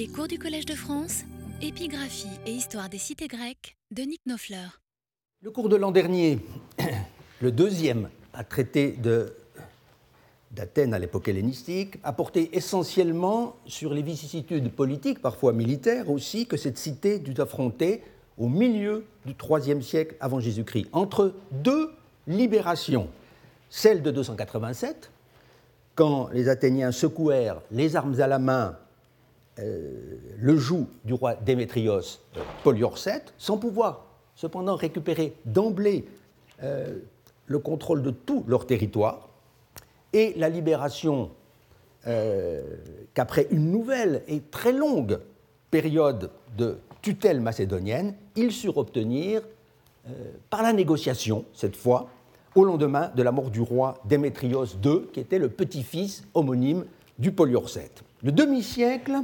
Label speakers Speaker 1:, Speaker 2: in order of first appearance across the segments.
Speaker 1: Les cours du Collège de France, épigraphie et histoire des cités grecques de Nick Nofler.
Speaker 2: Le cours de l'an dernier, le deuxième à traiter d'Athènes à l'époque hellénistique, a porté essentiellement sur les vicissitudes politiques, parfois militaires aussi, que cette cité dut affronter au milieu du IIIe siècle avant Jésus-Christ, entre deux libérations, celle de 287, quand les Athéniens secouèrent les armes à la main le joug du roi Démétrios euh, Poliorcète, sans pouvoir cependant récupérer d'emblée euh, le contrôle de tout leur territoire, et la libération qu'après une nouvelle et très longue période de tutelle macédonienne, ils surent obtenir par la négociation, cette fois, au lendemain de la mort du roi Démétrios II, qui était le petit-fils homonyme du Poliorcète. Le demi-siècle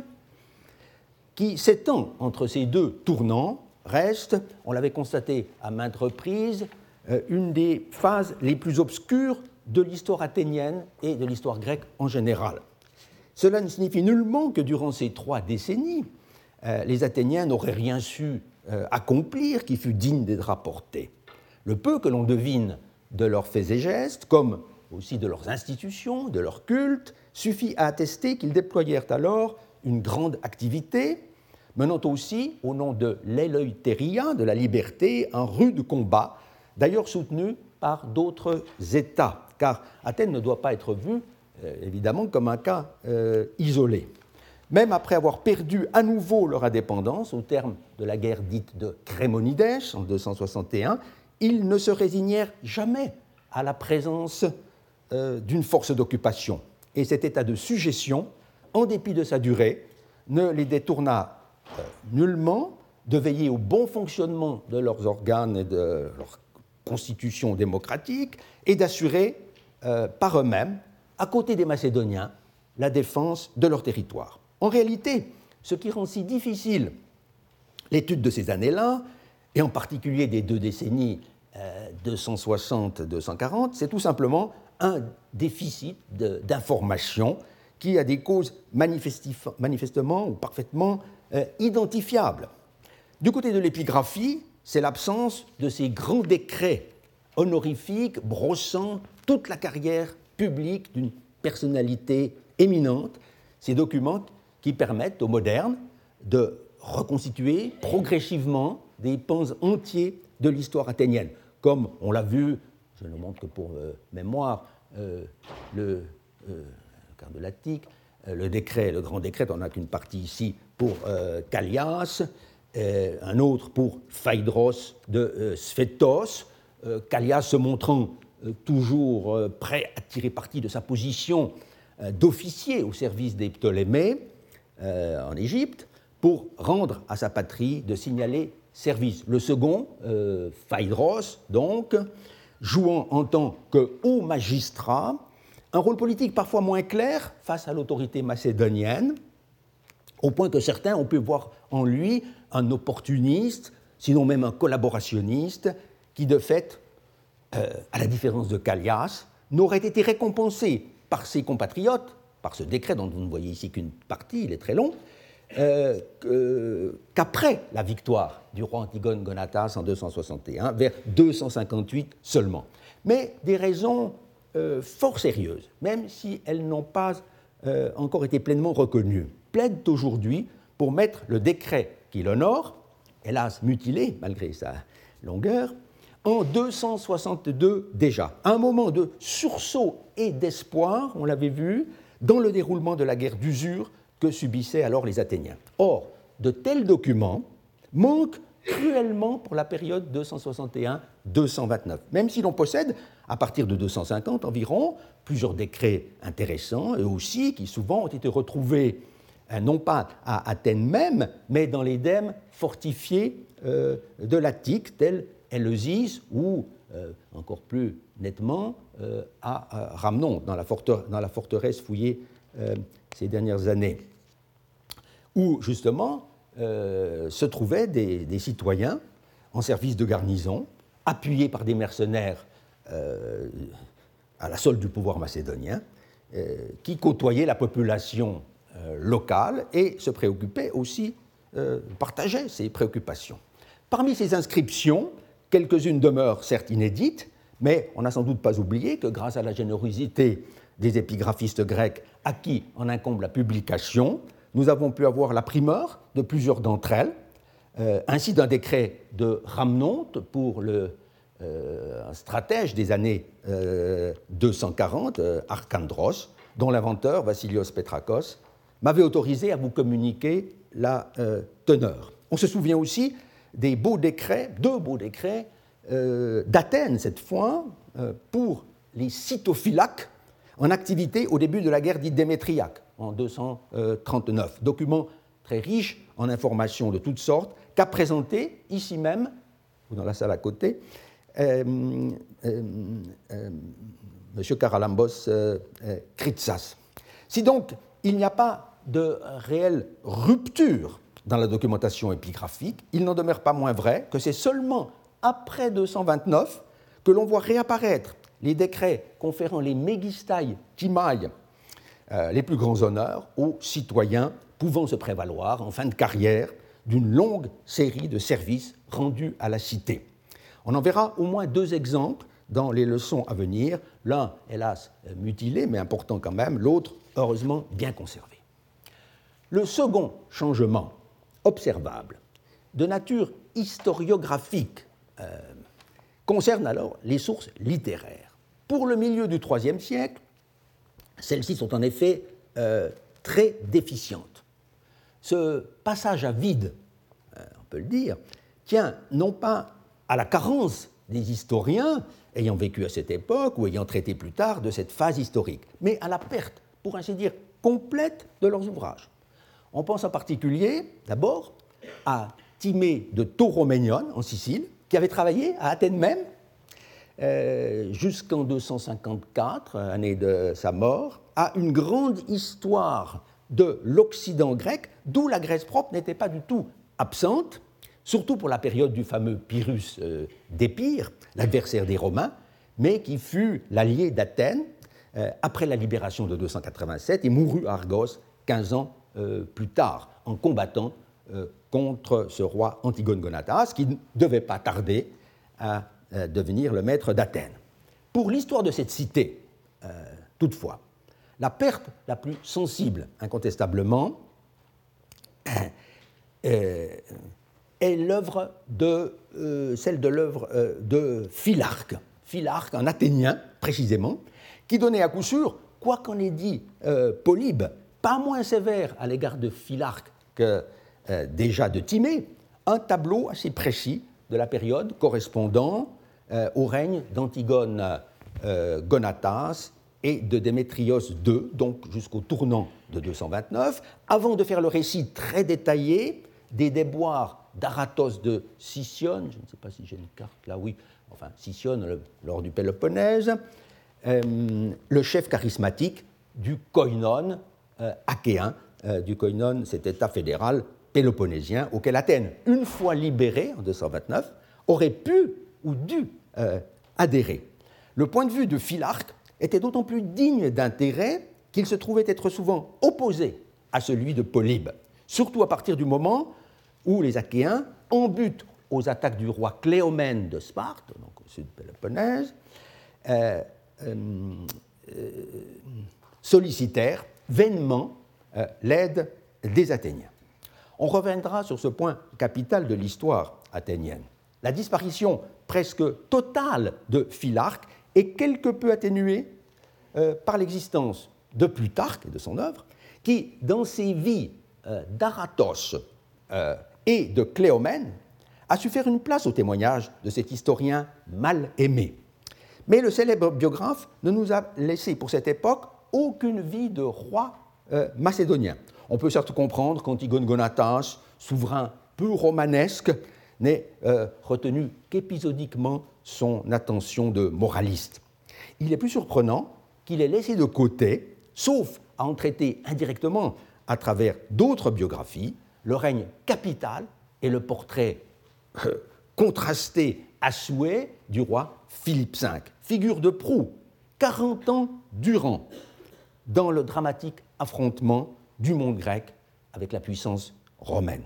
Speaker 2: qui s'étend entre ces deux tournants reste, on l'avait constaté à maintes reprises, euh, une des phases les plus obscures de l'histoire athénienne et de l'histoire grecque en général. Cela ne signifie nullement que durant ces trois décennies, euh, les Athéniens n'auraient rien su euh, accomplir qui fût digne d'être rapporté. Le peu que l'on devine de leurs faits et gestes, comme aussi de leurs institutions, de leur culte, suffit à attester qu'ils déployèrent alors une grande activité, menant aussi, au nom de l'éleutéria, de la liberté, un rude combat, d'ailleurs soutenu par d'autres États, car Athènes ne doit pas être vue, euh, évidemment, comme un cas euh, isolé. Même après avoir perdu à nouveau leur indépendance, au terme de la guerre dite de Crémonidès en 261, ils ne se résignèrent jamais à la présence euh, d'une force d'occupation. Et cet état de suggestion, en dépit de sa durée, ne les détourna nullement de veiller au bon fonctionnement de leurs organes et de leur constitution démocratique et d'assurer euh, par eux-mêmes, à côté des Macédoniens, la défense de leur territoire. En réalité, ce qui rend si difficile l'étude de ces années-là, et en particulier des deux décennies 260-240, euh, c'est tout simplement un déficit d'information qui a des causes manifestement ou parfaitement euh, identifiables. Du côté de l'épigraphie, c'est l'absence de ces grands décrets honorifiques brossant toute la carrière publique d'une personnalité éminente, ces documents qui permettent aux modernes de reconstituer progressivement des pans entiers de l'histoire athénienne, comme on l'a vu, je ne montre que pour euh, mémoire, euh, le euh, de l'Attique, le décret, le grand décret, on n'a qu'une partie ici pour Callias, un autre pour Phaedros de Sphétos, Callias se montrant toujours prêt à tirer parti de sa position d'officier au service des Ptolémées en Égypte, pour rendre à sa patrie de signaler service. Le second, euh, Phaedros, donc, jouant en tant que haut magistrat, un rôle politique parfois moins clair face à l'autorité macédonienne, au point que certains ont pu voir en lui un opportuniste, sinon même un collaborationniste, qui de fait, euh, à la différence de Callias, n'aurait été récompensé par ses compatriotes, par ce décret dont vous ne voyez ici qu'une partie, il est très long, euh, qu'après la victoire du roi Antigone Gonatas en 261, vers 258 seulement. Mais des raisons euh, fort sérieuses, même si elles n'ont pas encore été pleinement reconnues, plaident aujourd'hui pour mettre le décret qui l'honore, hélas mutilé malgré sa longueur, en 262 déjà. Un moment de sursaut et d'espoir, on l'avait vu, dans le déroulement de la guerre d'usure que subissaient alors les Athéniens. Or, de tels documents manquent cruellement pour la période 261-229, même si l'on possède, à partir de 250 environ, plusieurs décrets intéressants, et aussi qui souvent ont été retrouvés non pas à Athènes même, mais dans les dèmes fortifiés euh, de l'Attique, tels Éleusis ou, euh, encore plus nettement, à Ramnon, dans la forteresse fouillée ces dernières années, où justement euh, se trouvaient des, citoyens en service de garnison, appuyés par des mercenaires euh, à la solde du pouvoir macédonien, euh, qui côtoyaient la population locale et se préoccupait aussi, partageait ses préoccupations. Parmi ces inscriptions, quelques-unes demeurent certes inédites, mais on n'a sans doute pas oublié que grâce à la générosité des épigraphistes grecs à qui en incombe la publication, nous avons pu avoir la primeur de plusieurs d'entre elles, euh, ainsi d'un décret de Ramnonte pour le euh, stratège des années 240, euh, Arcandros, dont l'inventeur, Vassilios Petrakos, m'avait autorisé à vous communiquer la teneur. On se souvient aussi des beaux décrets, deux beaux décrets d'Athènes cette fois, pour les cytophylaques en activité au début de la guerre dite en 239. Document très riche en informations de toutes sortes qu'a présenté ici même, ou dans la salle à côté, euh, euh, euh, M. Karalambos Kritsas. Si donc il n'y a pas de réelle rupture dans la documentation épigraphique, il n'en demeure pas moins vrai que c'est seulement après 229 que l'on voit réapparaître les décrets conférant les mégistai timailles euh, les plus grands honneurs aux citoyens pouvant se prévaloir en fin de carrière d'une longue série de services rendus à la cité. On en verra au moins deux exemples dans les leçons à venir, l'un hélas mutilé, mais important quand même, l'autre heureusement bien conservé. Le second changement observable de nature historiographique euh, concerne alors les sources littéraires. Pour le milieu du IIIe siècle, celles-ci sont en effet euh, très déficientes. Ce passage à vide, euh, on peut le dire, tient non pas à la carence des historiens ayant vécu à cette époque ou ayant traité plus tard de cette phase historique, mais à la perte, pour ainsi dire, complète de leurs ouvrages. On pense en particulier, d'abord, à Timée de Tauroménion, en Sicile, qui avait travaillé à Athènes même euh, jusqu'en 254, année de sa mort, à une grande histoire de l'Occident grec, d'où la Grèce propre n'était pas du tout absente, surtout pour la période du fameux Pyrrhus euh, d'Épire, l'adversaire des Romains, mais qui fut l'allié d'Athènes euh, après la libération de 287 et mourut à Argos 15 ans plus tard, en combattant contre ce roi Antigone Gonatas, qui ne devait pas tarder à euh, devenir le maître d'Athènes. Pour l'histoire de cette cité, euh, toutefois, la perte la plus sensible, incontestablement, euh, est l'œuvre de, celle de l'œuvre de Philarque, Philarque, un Athénien précisément, qui donnait à coup sûr, quoi qu'en ait dit Polybe, pas moins sévère à l'égard de Philarque que déjà de Timée, un tableau assez précis de la période correspondant euh, au règne d'Antigone euh, Gonatas et de Démétrios II, donc jusqu'au tournant de 229, avant de faire le récit très détaillé des déboires d'Aratos de Sicyone, je ne sais pas si j'ai une carte là, oui, enfin Sicyone lors du Péloponnèse, euh, le chef charismatique du koinon achéen, du koinon, cet état fédéral péloponnésien auquel Athènes, une fois libérée en 229, aurait pu ou dû euh, adhérer. Le point de vue de Philarque était d'autant plus digne d'intérêt qu'il se trouvait être souvent opposé à celui de Polybe, surtout à partir du moment où les Achéens, en but aux attaques du roi Cléomène de Sparte, donc au sud Péloponnèse, euh, euh, sollicitèrent vainement l'aide des Athéniens. On reviendra sur ce point capital de l'histoire athénienne. La disparition presque totale de Philarque est quelque peu atténuée euh, par l'existence de Plutarque et de son œuvre, qui, dans ses vies euh, d'Aratos euh, et de Cléomène, a su faire une place au témoignage de cet historien mal aimé. Mais le célèbre biographe ne nous a laissé pour cette époque aucune vie de roi macédonien. On peut certes comprendre qu'Antigone Gonatas, souverain peu romanesque, n'est euh, retenu qu'épisodiquement son attention de moraliste. Il est plus surprenant qu'il ait laissé de côté, sauf à en traiter indirectement à travers d'autres biographies, le règne capital et le portrait euh, contrasté à souhait du roi Philippe V, figure de proue, 40 ans durant, dans le dramatique affrontement du monde grec avec la puissance romaine.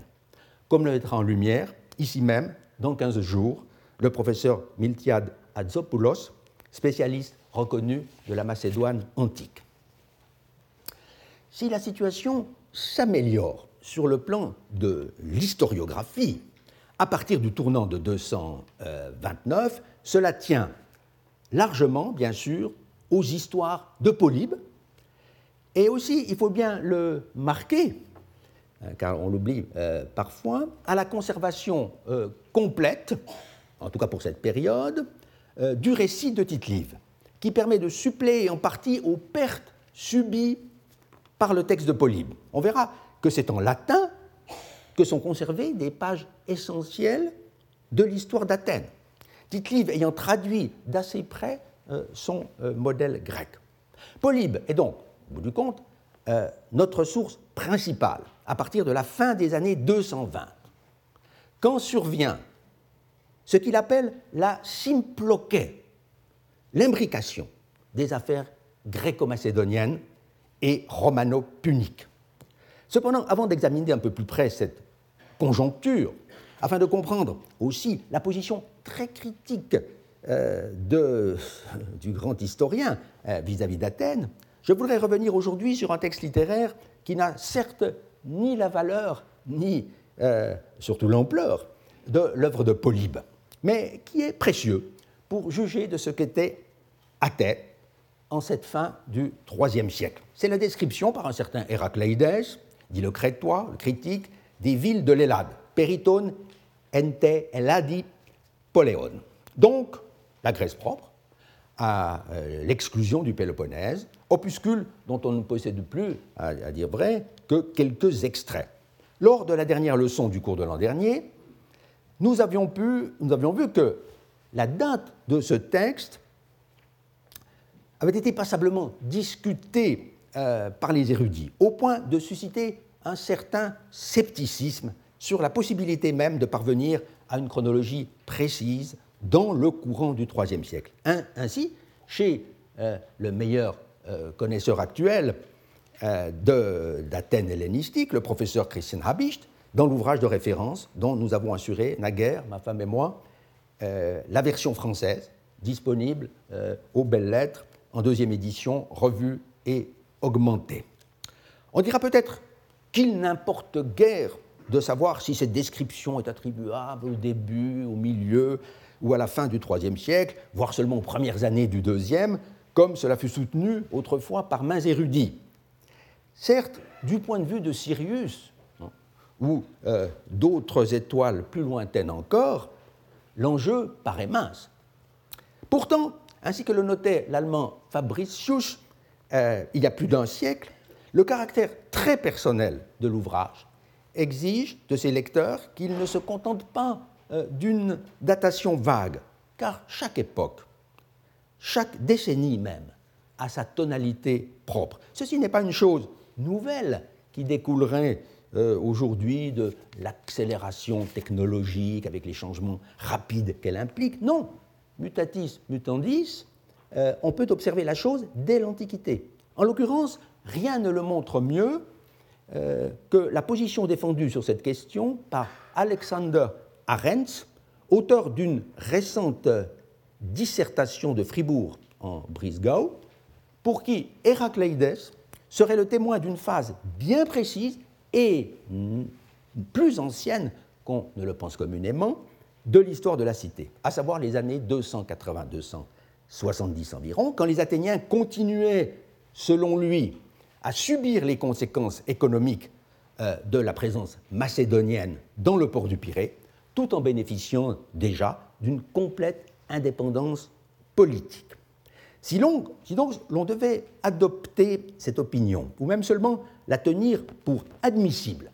Speaker 2: Comme le mettra en lumière, ici même, dans 15 jours, le professeur Miltiad Adzopoulos, spécialiste reconnu de la Macédoine antique. Si la situation s'améliore sur le plan de l'historiographie, à partir du tournant de 229, cela tient largement, bien sûr, aux histoires de Polybe, et aussi, il faut bien le marquer, euh, car on l'oublie euh, parfois, à la conservation euh, complète, en tout cas pour cette période, du récit de tite qui permet de suppléer en partie aux pertes subies par le texte de Polybe. On verra que c'est en latin sont conservées des pages essentielles de l'histoire d'Athènes, tite ayant traduit d'assez près son modèle grec. Polybe est donc au bout du compte, euh, notre source principale à partir de la fin des années 220. Quand survient ce qu'il appelle la symploquée, l'imbrication des affaires gréco-macédoniennes et romano-puniques. Cependant, avant d'examiner un peu plus près cette conjoncture, afin de comprendre aussi la position très critique euh, du grand historien euh, vis-à-vis d'Athènes, je voudrais revenir aujourd'hui sur un texte littéraire qui n'a certes ni la valeur, ni euh, surtout l'ampleur de l'œuvre de Polybe, mais qui est précieux pour juger de ce qu'était Athènes en cette fin du IIIe siècle. C'est la description par un certain Héracléides, dit le crétois, le critique, des villes de l'Hélade, Péritone, Ente, Eladi, Poléon. Donc, la Grèce propre, à euh, l'exclusion du Péloponnèse, opuscule dont on ne possède plus, à, dire vrai, que quelques extraits. Lors de la dernière leçon du cours de l'an dernier, nous avions, pu, nous avions vu que la date de ce texte avait été passablement discutée euh, par les érudits, au point de susciter un certain scepticisme sur la possibilité même de parvenir à une chronologie précise dans le courant du IIIe siècle. ainsi, chez euh, le meilleur euh, connaisseur actuel euh, d'Athènes hellénistique, le professeur Christian Habicht, dans l'ouvrage de référence dont nous avons assuré, naguère, ma femme et moi, la version française, disponible aux belles lettres, en deuxième édition, revue et augmentée. On dira peut-être qu'il n'importe guère de savoir si cette description est attribuable au début, au milieu, ou à la fin du IIIe siècle, voire seulement aux premières années du IIe, comme cela fut soutenu autrefois par mains érudits. Certes, du point de vue de Sirius, ou euh, d'autres étoiles plus lointaines encore, l'enjeu paraît mince. Pourtant, ainsi que le notait l'allemand Fabricius euh, il y a plus d'un siècle, le caractère très personnel de l'ouvrage exige de ses lecteurs qu'ils ne se contentent pas euh, d'une datation vague, car chaque époque, chaque décennie même, a sa tonalité propre. Ceci n'est pas une chose nouvelle qui découlerait euh, aujourd'hui de l'accélération technologique avec les changements rapides qu'elle implique. Non, mutatis mutandis, euh, on peut observer la chose dès l'Antiquité. En l'occurrence, rien ne le montre mieux que la position défendue sur cette question par Alexander Arends, auteur d'une récente dissertation de Fribourg en Brisgau, pour qui Héracléides serait le témoin d'une phase bien précise et plus ancienne qu'on ne le pense communément de l'histoire de la cité, à savoir les années 280-270 environ, quand les Athéniens continuaient, selon lui, à subir les conséquences économiques euh, de la présence macédonienne dans le port du Pirée, tout en bénéficiant déjà d'une complète indépendance politique. Si, donc l'on devait adopter cette opinion, ou même seulement la tenir pour admissible,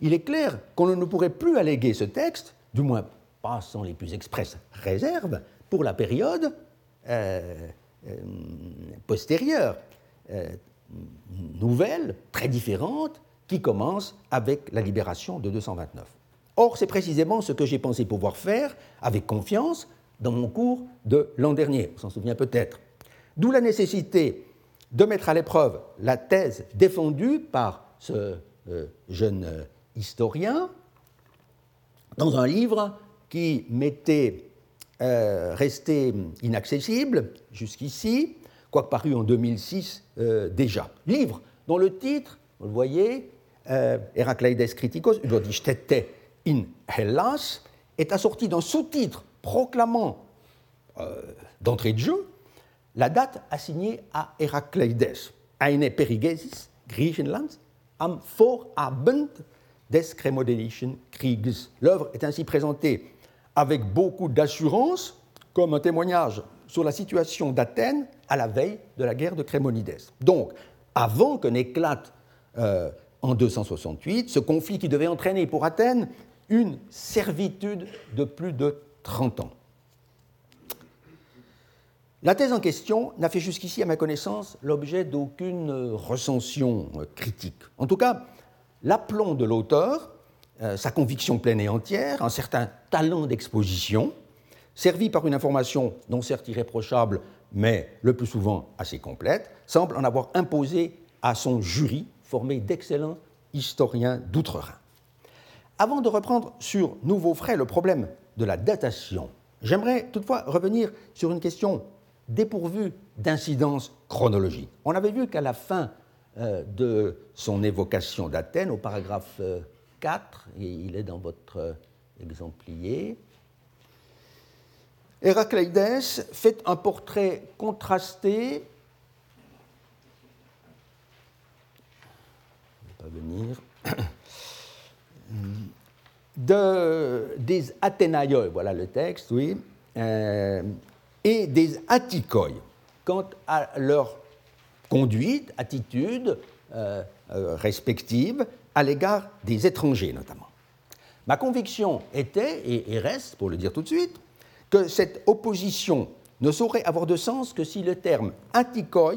Speaker 2: il est clair qu'on ne pourrait plus alléguer ce texte, du moins pas sans les plus expresses réserves, pour la période euh, euh, postérieure, nouvelle, très différente, qui commence avec la libération de 229. Or, c'est précisément ce que j'ai pensé pouvoir faire avec confiance dans mon cours de l'an dernier, on s'en souvient peut-être. D'où la nécessité de mettre à l'épreuve la thèse défendue par ce jeune historien dans un livre qui m'était resté inaccessible jusqu'ici, paru en 2006 déjà. Livre dont le titre, vous le voyez, Heracleides Criticos, über die Städte in Hellas, est assorti d'un sous-titre proclamant euh, d'entrée de jeu la date assignée à Héracleides, eine Perigesis, Griechenland, am Vorabend des Cremodelischen Kriegs. L'œuvre est ainsi présentée avec beaucoup d'assurance comme un témoignage sur la situation d'Athènes à la veille de la guerre de Crémonides. Donc, avant que n'éclate euh, en 268 ce conflit qui devait entraîner pour Athènes une servitude de plus de 30 ans. La thèse en question n'a fait jusqu'ici, à ma connaissance, l'objet d'aucune recension critique. En tout cas, l'aplomb de l'auteur, euh, sa conviction pleine et entière, un certain talent d'exposition, servi par une information non certes irréprochable, mais le plus souvent assez complète, semble en avoir imposé à son jury, formé d'excellents historiens d'outre-Rhin. Avant de reprendre sur nouveau frais le problème de la datation, j'aimerais toutefois revenir sur une question dépourvue d'incidence chronologique. On avait vu qu'à la fin euh, de son évocation d'Athènes, au paragraphe 4, euh, et il est dans votre euh, exemplier, Héracleides fait un portrait contrasté. De, des Athénaïoi, voilà le texte, oui, euh, et des Attikoi, quant à leur conduite, attitude euh, euh, respective à l'égard des étrangers notamment. Ma conviction était, et, reste, pour le dire tout de suite, que cette opposition ne saurait avoir de sens que si le terme Attikoi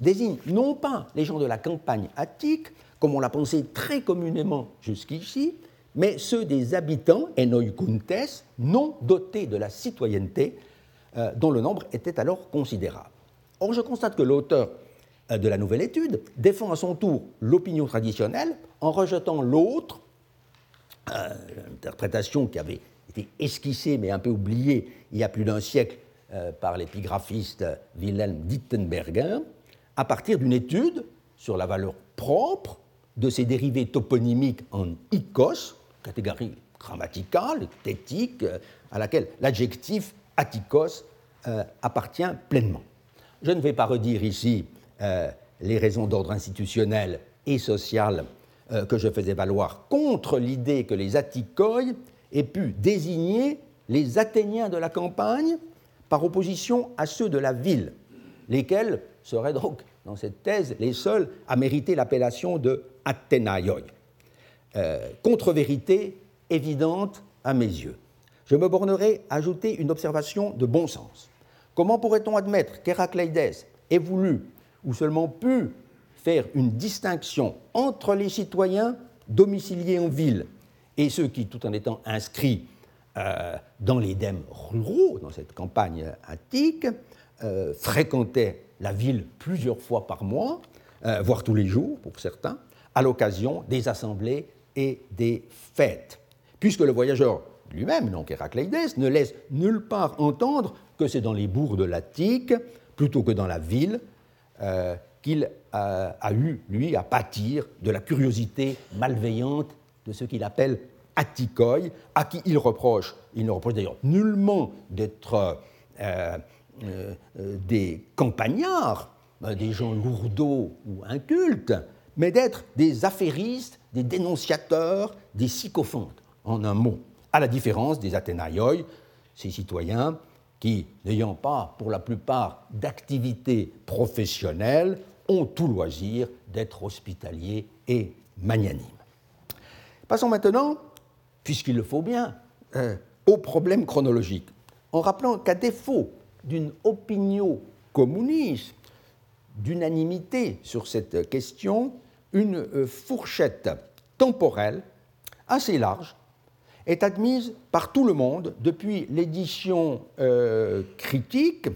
Speaker 2: désigne non pas les gens de la campagne attique, comme on l'a pensé très communément jusqu'ici, mais ceux des habitants, enoikuntes, non dotés de la citoyenneté, euh, dont le nombre était alors considérable. Or, je constate que l'auteur euh, de la nouvelle étude défend à son tour l'opinion traditionnelle en rejetant l'autre, euh, l'interprétation qui avait été esquissée mais un peu oubliée il y a plus d'un siècle par l'épigraphiste Wilhelm Dittenberger, à partir d'une étude sur la valeur propre de ces dérivés toponymiques en ikos, catégorie grammaticale, thétique, euh, à laquelle l'adjectif atikos euh, appartient pleinement. Je ne vais pas redire ici euh, les raisons d'ordre institutionnel et social que je faisais valoir contre l'idée que les atikoi aient pu désigner les Athéniens de la campagne par opposition à ceux de la ville, lesquels seraient donc, dans cette thèse, les seuls à mériter l'appellation de Athénaïoi. Euh, contre-vérité évidente à mes yeux. Je me bornerai à ajouter une observation de bon sens. Comment pourrait-on admettre qu'Héracleides ait voulu, ou seulement pu, faire une distinction entre les citoyens domiciliés en ville et ceux qui, tout en étant inscrits euh, dans les dèmes ruraux, dans cette campagne attique, euh, fréquentaient la ville plusieurs fois par mois, voire tous les jours pour certains, à l'occasion des assemblées et des fêtes, puisque le voyageur lui-même, donc Héracleides, ne laisse nulle part entendre que c'est dans les bourgs de l'Attique, plutôt que dans la ville, euh, qu'il a, eu, lui, à pâtir de la curiosité malveillante de ce qu'il appelle Attikoi, à qui il reproche, il ne reproche d'ailleurs nullement d'être euh, euh, des campagnards, des gens lourdeaux ou incultes, mais d'être des affairistes des dénonciateurs, des sycophantes, en un mot, à la différence des Athénaïoi, ces citoyens qui, n'ayant pas pour la plupart d'activités professionnelles, ont tout loisir d'être hospitaliers et magnanimes. Passons maintenant, puisqu'il le faut bien, euh, au problème chronologique, en rappelant qu'à défaut d'une opinion communiste, d'unanimité sur cette question, une euh, fourchette temporelle assez large est admise par tout le monde depuis l'édition euh, critique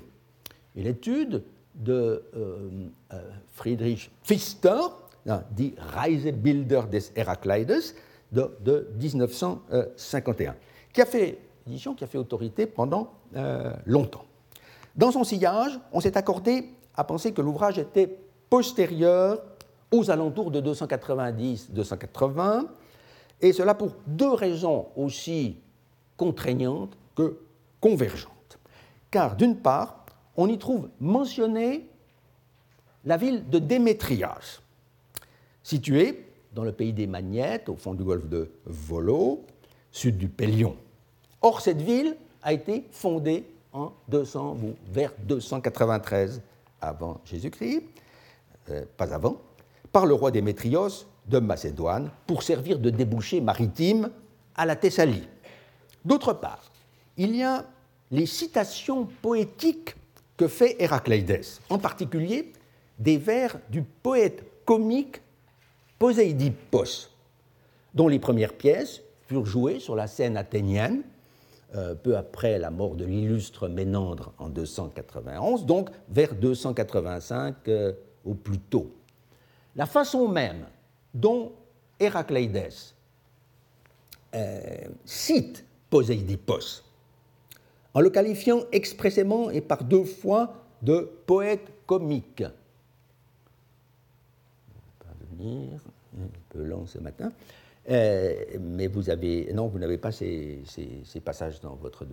Speaker 2: et l'étude de euh, Friedrich Pfister dit Reisebilder des Herakleides de, de 1951, qui a fait qui a fait autorité pendant euh, longtemps. Dans son sillage, on s'est accordé à penser que l'ouvrage était postérieur aux alentours de 290-280, et cela pour deux raisons aussi contraignantes que convergentes. Car d'une part, on y trouve mentionné la ville de Démétrias, située dans le pays des Magnettes, au fond du golfe de Volo, sud du Pélion. Or, cette ville a été fondée en 200 ou vers 293 avant Jésus-Christ, euh, pas avant, par le roi Démétrios de Macédoine pour servir de débouché maritime à la Thessalie. D'autre part, il y a les citations poétiques que fait Héracleides, en particulier des vers du poète comique Poséidipos, dont les premières pièces furent jouées sur la scène athénienne euh, peu après la mort de l'illustre Ménandre en 291, donc vers 285 euh, au plus tôt. La façon même dont Héracleides euh, cite Poséidipos, en le qualifiant expressément et par deux fois de poète comique. Un peu lent ce matin. Euh, mais vous avez, non, vous n'avez pas ces, passages dans votre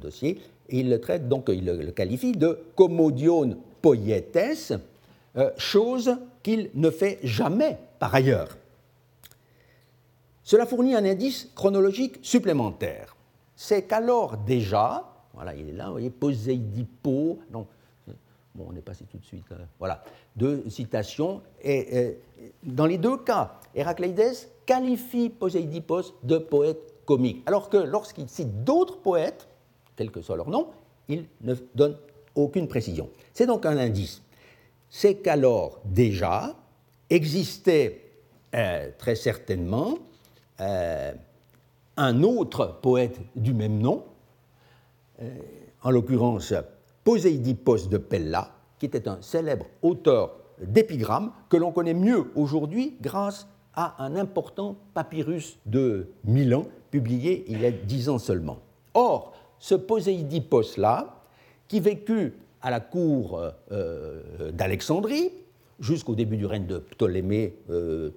Speaker 2: dossier. il le traite, donc il le, qualifie de commodion poietes, euh, chose qu'il ne fait jamais par ailleurs. Cela fournit un indice chronologique supplémentaire. C'est qu'alors déjà, voilà, il est là, vous voyez, Poséidipo, non, bon, on est passé tout de suite, hein, voilà, deux citations, et, dans les deux cas, Héracleides qualifie Poséidipos de poète comique, alors que lorsqu'il cite d'autres poètes, quel que soit leur nom, il ne donne aucune précision. C'est donc un indice. C'est qu'alors déjà existait euh, très certainement euh, un autre poète du même nom, euh, en l'occurrence Poséidipos de Pella, qui était un célèbre auteur d'épigrammes que l'on connaît mieux aujourd'hui grâce à un important papyrus de Milan, publié il y a dix ans seulement. Or, ce Poséidipos-là, qui vécut à la cour euh, d'Alexandrie jusqu'au début du règne de Ptolémée III, euh,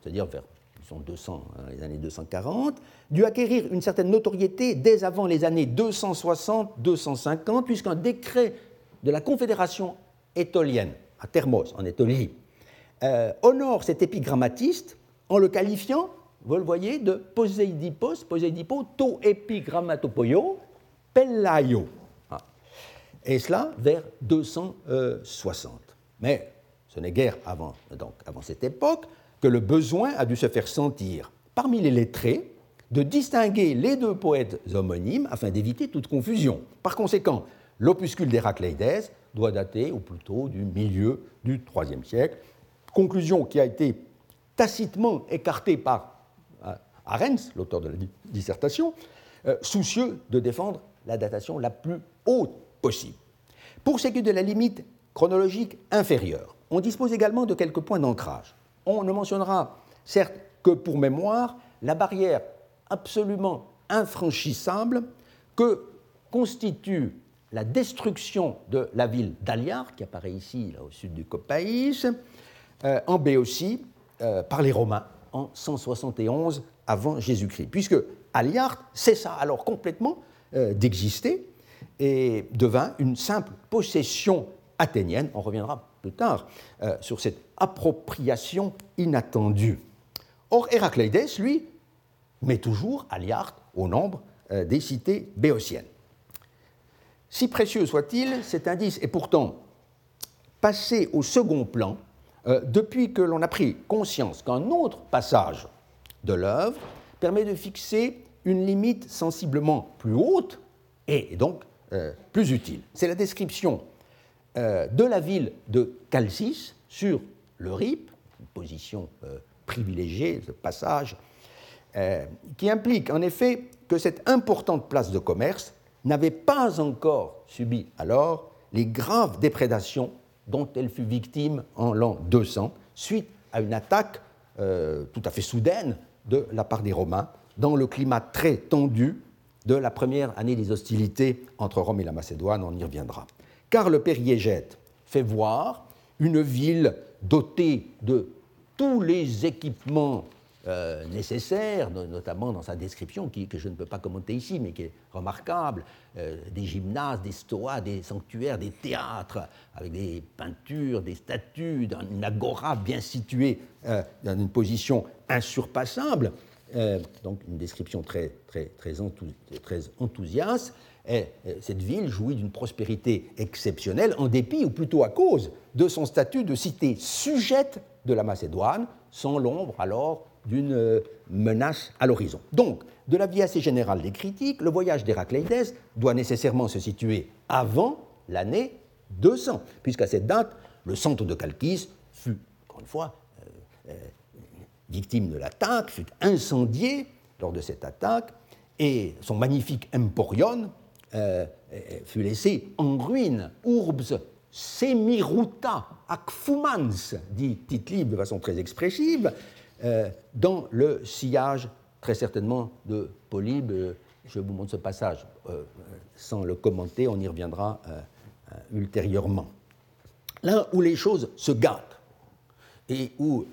Speaker 2: c'est-à-dire vers hein, les années 240, dut acquérir une certaine notoriété dès avant les années 260-250, puisqu'un décret de la Confédération étolienne à Thermos, en Étolie, euh, honore cet épigrammatiste en le qualifiant, vous le voyez, de Poseidipos, Poseidipo, to epigrammatopoio, pellaio. Ah. Et cela vers 260. Mais ce n'est guère avant, donc, avant cette époque que le besoin a dû se faire sentir parmi les lettrés de distinguer les deux poètes homonymes afin d'éviter toute confusion. Par conséquent, l'opuscule d'Héracléides doit dater ou plutôt du milieu du IIIe siècle, conclusion qui a été tacitement écartée par euh, Arens, l'auteur de la dissertation, euh, soucieux de défendre la datation la plus haute possible. Pour ce qui est de la limite chronologique inférieure, on dispose également de quelques points d'ancrage. On ne mentionnera certes que pour mémoire la barrière absolument infranchissable que constitue la destruction de la ville d'Aliar, qui apparaît ici, là, au sud du Copaïs, euh, en Béotie, euh, par les Romains en 171 avant Jésus-Christ, puisque Aliart cessa alors complètement euh, d'exister et devint une simple possession athénienne. On reviendra plus tard sur cette appropriation inattendue. Or, Héracléides, lui, met toujours Aliart au nombre des cités béotiennes. Si précieux soit-il, cet indice est pourtant passé au second plan euh, depuis que l'on a pris conscience qu'un autre passage de l'œuvre permet de fixer une limite sensiblement plus haute et donc euh, plus utile. C'est la description euh, de la ville de Calcis sur le RIP, une position privilégiée, ce passage, qui implique en effet que cette importante place de commerce n'avait pas encore subi alors les graves déprédations dont elle fut victime en l'an 200, suite à une attaque tout à fait soudaine de la part des Romains dans le climat très tendu de la première année des hostilités entre Rome et la Macédoine, on y reviendra. Car le fait voir une ville dotée de tous les équipements euh, nécessaires, notamment dans sa description, que je ne peux pas commenter ici, mais qui est remarquable, euh, des gymnases, des stoas, des sanctuaires, des théâtres, avec des peintures, des statues, une agora bien située euh, dans une position insurpassable, donc une description très enthousiaste. Et cette ville jouit d'une prospérité exceptionnelle, en dépit, ou plutôt à cause, de son statut de cité sujette de la Macédoine, sans l'ombre alors d'une euh, menace à l'horizon. Donc, de l'avis assez général des critiques, le voyage d'Héracléidès doit nécessairement se situer avant l'année 200, puisqu'à cette date, le centre de Chalkis fut, encore une fois, euh, euh, victime de l'attaque, fut incendié lors de cette attaque, et son magnifique emporion fut laissé en ruine. Urbs semiruta ac dit tite de façon très expressive, euh, dans le sillage très certainement de Polybe. Je vous montre ce passage euh, sans le commenter, on y reviendra euh, ultérieurement. Là où les choses se gâtent et où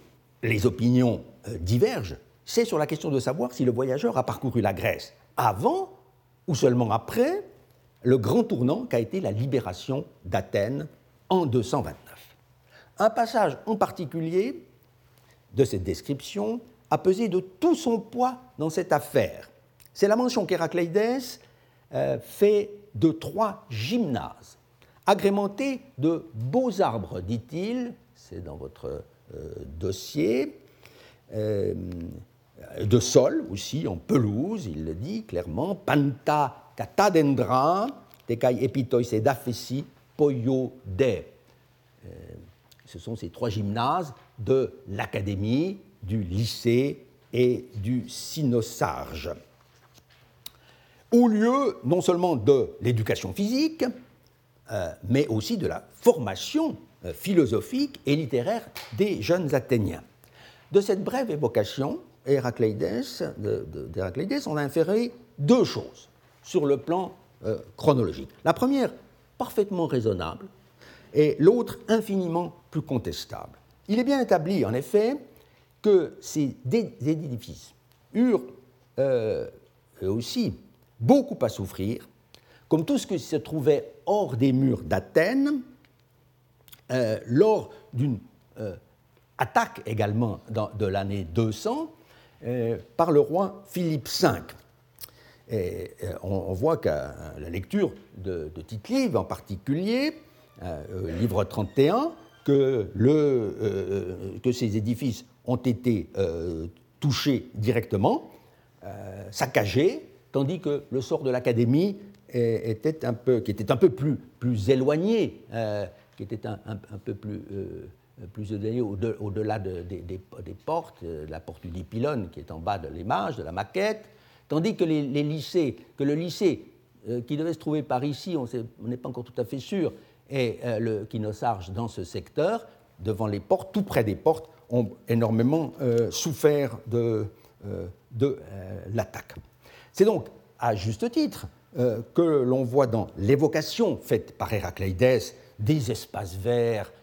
Speaker 2: les opinions divergent, c'est sur la question de savoir si le voyageur a parcouru la Grèce avant ou seulement après le grand tournant qu'a été la libération d'Athènes en 229. Un passage en particulier de cette description a pesé de tout son poids dans cette affaire. C'est la mention qu'Héracléidès euh, fait de trois gymnases, agrémentés de beaux arbres, dit-il, c'est dans votre euh, dossier, euh, de sol aussi, en pelouse, il le dit clairement, panta katadendra, tekai epitois et dafesi, poyo de. Euh, ce sont ces trois gymnases de l'académie, du lycée et du cynosarge. Au lieu non seulement de l'éducation physique, euh, mais aussi de la formation euh, philosophique et littéraire des jeunes Athéniens. De cette brève évocation, Héracléidès, on a inféré deux choses sur le plan euh, chronologique. La première, parfaitement raisonnable, et l'autre, infiniment plus contestable. Il est bien établi, en effet, que ces édifices eurent euh, aussi beaucoup à souffrir, comme tout ce qui se trouvait hors des murs d'Athènes, euh, lors d'une attaque également de l'année 200 par le roi Philippe V. Euh, on, voit qu'à la lecture de, de Tite-Live en particulier, euh, livre 31, que, le, euh, que, ces édifices ont été touchés directement, saccagés, tandis que le sort de l'Académie était un peu, qui était un peu plus, plus éloigné, qui était un, peu plus, plus éloigné au-delà des, portes, la porte du pylône qui est en bas de l'image, de la maquette, Tandis que les, lycées, le lycée euh, qui devait se trouver par ici, on n'est pas encore tout à fait sûr, et euh, le Kinosarge dans ce secteur, devant les portes, tout près des portes, ont énormément euh, souffert de, de l'attaque. C'est donc à juste titre que l'on voit dans l'évocation faite par Héracléidès des espaces verts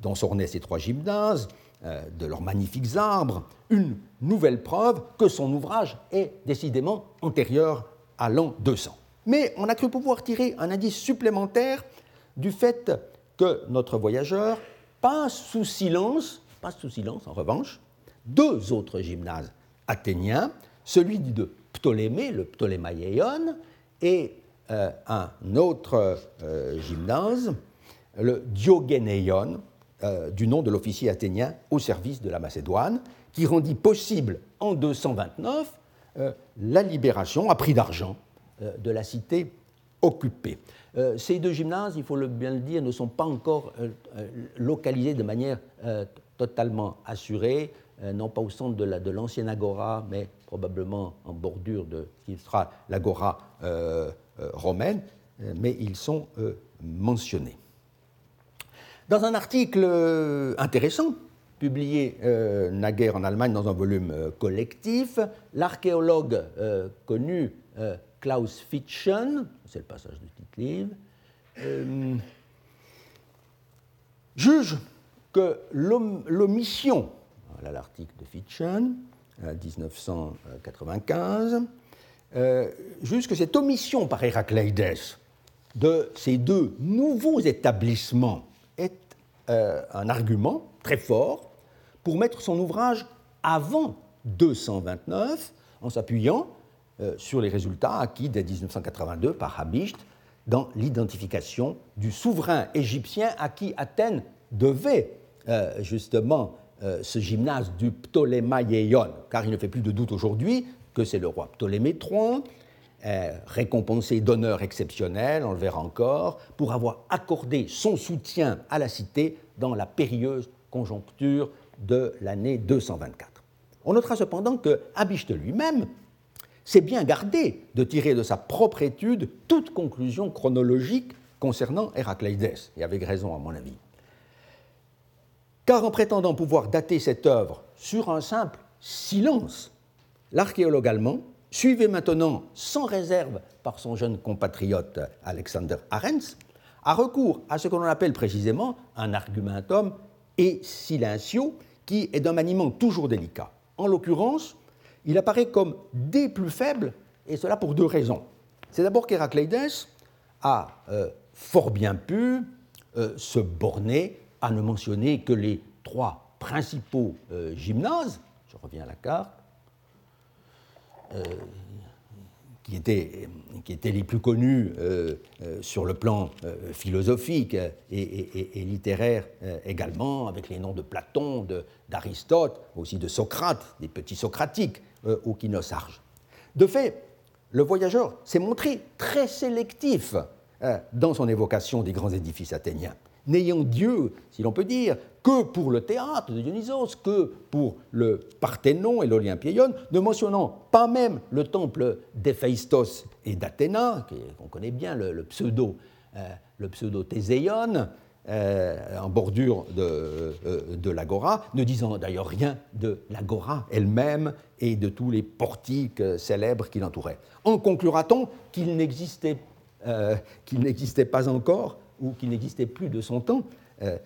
Speaker 2: dont s'ornaient ces trois gymnases, de leurs magnifiques arbres, une nouvelle preuve que son ouvrage est décidément antérieur à l'an 200. Mais on a cru pouvoir tirer un indice supplémentaire du fait que notre voyageur passe sous silence, passe sous silence en revanche, deux autres gymnases athéniens, celui de Ptolémée, le Ptolémaïon, et euh, un autre euh, gymnase, le Diogénéion, euh, du nom de l'officier athénien au service de la Macédoine, qui rendit possible en 229 euh, la libération à prix d'argent euh, de la cité occupée. Ces deux gymnases, il faut bien le dire, ne sont pas encore localisés de manière totalement assurée, non pas au centre de l'ancienne agora, mais probablement en bordure de ce qui sera l'agora romaine, mais ils sont mentionnés. Dans un article intéressant publié naguère en Allemagne dans un volume collectif. L'archéologue connu Klaus Fitschen, c'est le passage du titre livre, juge que l'omission, voilà l'article de Fitchen, 1995, euh, juge que cette omission par Héracléides de ces deux nouveaux établissements euh, un argument très fort pour mettre son ouvrage avant 229 en s'appuyant euh, sur les résultats acquis dès 1982 par Habicht dans l'identification du souverain égyptien à qui Athènes devait euh, justement ce gymnase du Ptolémaïon, car il ne fait plus de doute aujourd'hui que c'est le roi Ptolémée III, récompensé d'honneurs exceptionnels, on le verra encore, pour avoir accordé son soutien à la cité dans la périlleuse conjoncture de l'année 224. On notera cependant que Abichte lui-même s'est bien gardé de tirer de sa propre étude toute conclusion chronologique concernant Héracléides, et avec raison à mon avis. Car en prétendant pouvoir dater cette œuvre sur un simple silence, l'archéologue allemand suivi maintenant sans réserve par son jeune compatriote Alexander Arens, a recours à ce que l'on appelle précisément un argumentum et silencio, qui est d'un maniement toujours délicat. En l'occurrence, il apparaît comme des plus faibles, et cela pour deux raisons. C'est d'abord qu'Héracléides a euh, fort bien pu euh, se borner à ne mentionner que les trois principaux euh, gymnases, je reviens à la carte, qui étaient, qui étaient, les plus connus sur le plan philosophique et, littéraire également, avec les noms de Platon, d'Aristote, aussi de Socrate, des petits socratiques, euh, au Kinosarge. De fait, le voyageur s'est montré très sélectif euh, dans son évocation des grands édifices athéniens, n'ayant Dieu, si l'on peut dire, que pour le théâtre de Dionysos, que pour le Parthénon et l'Olympieion, ne mentionnant pas même le temple d'Héphaïstos et d'Athéna, qu'on connaît bien, le, pseudo, euh, euh, en bordure de, euh, de l'agora, ne disant d'ailleurs rien de l'agora elle-même et de tous les portiques célèbres qui l'entouraient. En conclura-t-on qu'il euh, qu'il n'existait pas encore ou qu'il n'existait plus de son temps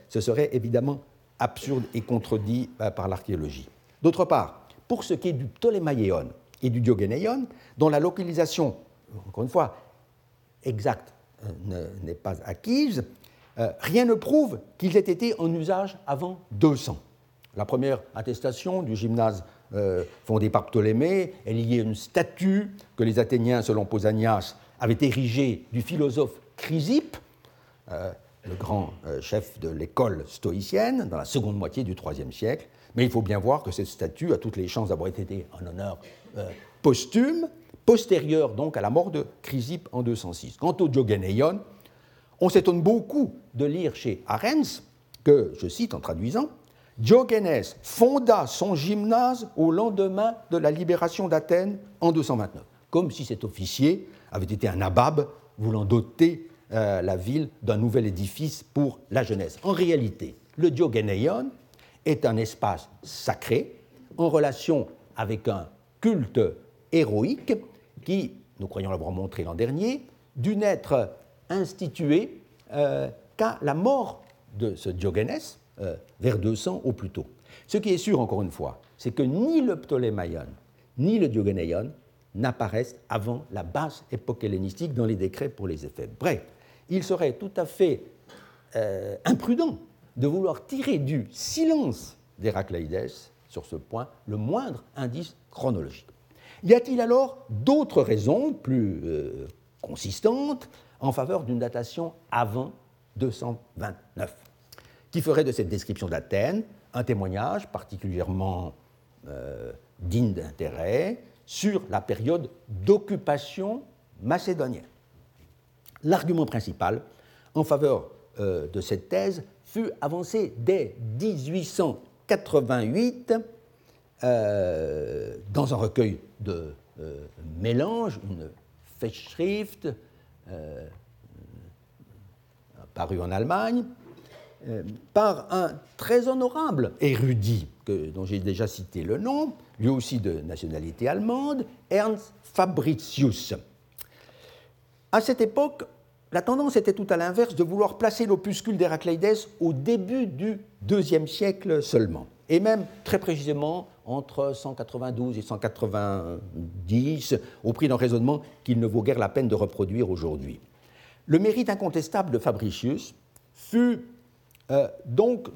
Speaker 2: Ce serait évidemment absurde et contredit par l'archéologie. D'autre part, pour ce qui est du Ptolémaïon et du Diogénéon, dont la localisation, encore une fois, exacte n'est pas acquise, euh, rien ne prouve qu'ils aient été en usage avant 200. La première attestation du gymnase euh, fondé par Ptolémée est liée à une statue que les Athéniens, selon Pausanias, avaient érigée du philosophe Chrysippe, euh, le grand chef de l'école stoïcienne, dans la seconde moitié du IIIe siècle. Mais il faut bien voir que cette statue a toutes les chances d'avoir été en honneur posthume, postérieure donc à la mort de Chrysippe en 206. Quant au Diogénéion, on s'étonne beaucoup de lire chez Arens que, je cite en traduisant, Diogenes fonda son gymnase au lendemain de la libération d'Athènes en 229, comme si cet officier avait été un abab voulant doter euh, la ville d'un nouvel édifice pour la jeunesse. En réalité, le Diogénéion est un espace sacré en relation avec un culte héroïque qui, nous croyons l'avoir montré l'an dernier, dut naître institué euh, qu'à la mort de ce Diogènes, euh, vers 200 au plus tôt. Ce qui est sûr, encore une fois, c'est que ni le Ptolémaïon ni le Diogénéion n'apparaissent avant la basse époque hellénistique dans les décrets pour les effets. Bref, il serait tout à fait euh, imprudent de vouloir tirer du silence d'Héracléides sur ce point le moindre indice chronologique. Y a-t-il alors d'autres raisons plus consistantes en faveur d'une datation avant 229, qui ferait de cette description d'Athènes un témoignage particulièrement euh, digne d'intérêt sur la période d'occupation macédonienne? L'argument principal en faveur euh, de cette thèse fut avancé dès 1888 euh, dans un recueil de mélange, une Festschrift, euh, paru en Allemagne, euh, par un très honorable érudit, dont j'ai déjà cité le nom, lui aussi de nationalité allemande, Ernst Fabricius. À cette époque, la tendance était tout à l'inverse de vouloir placer l'opuscule d'Héracleides au début du IIe siècle seulement, et même très précisément entre 192 et 190, au prix d'un raisonnement qu'il ne vaut guère la peine de reproduire aujourd'hui. Le mérite incontestable de Fabricius fut euh, donc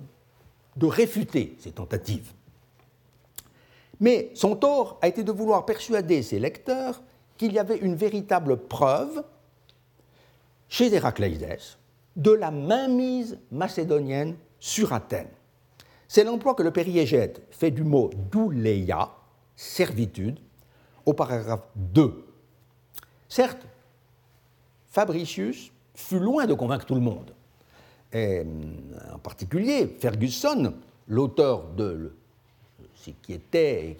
Speaker 2: de réfuter ces tentatives. Mais son tort a été de vouloir persuader ses lecteurs qu'il y avait une véritable preuve chez Héracléides de la mainmise macédonienne sur Athènes. C'est l'emploi que le périégète fait du mot douléia, servitude, au paragraphe 2. Certes, Fabricius fut loin de convaincre tout le monde. Et, en particulier, Ferguson, l'auteur de ce qui était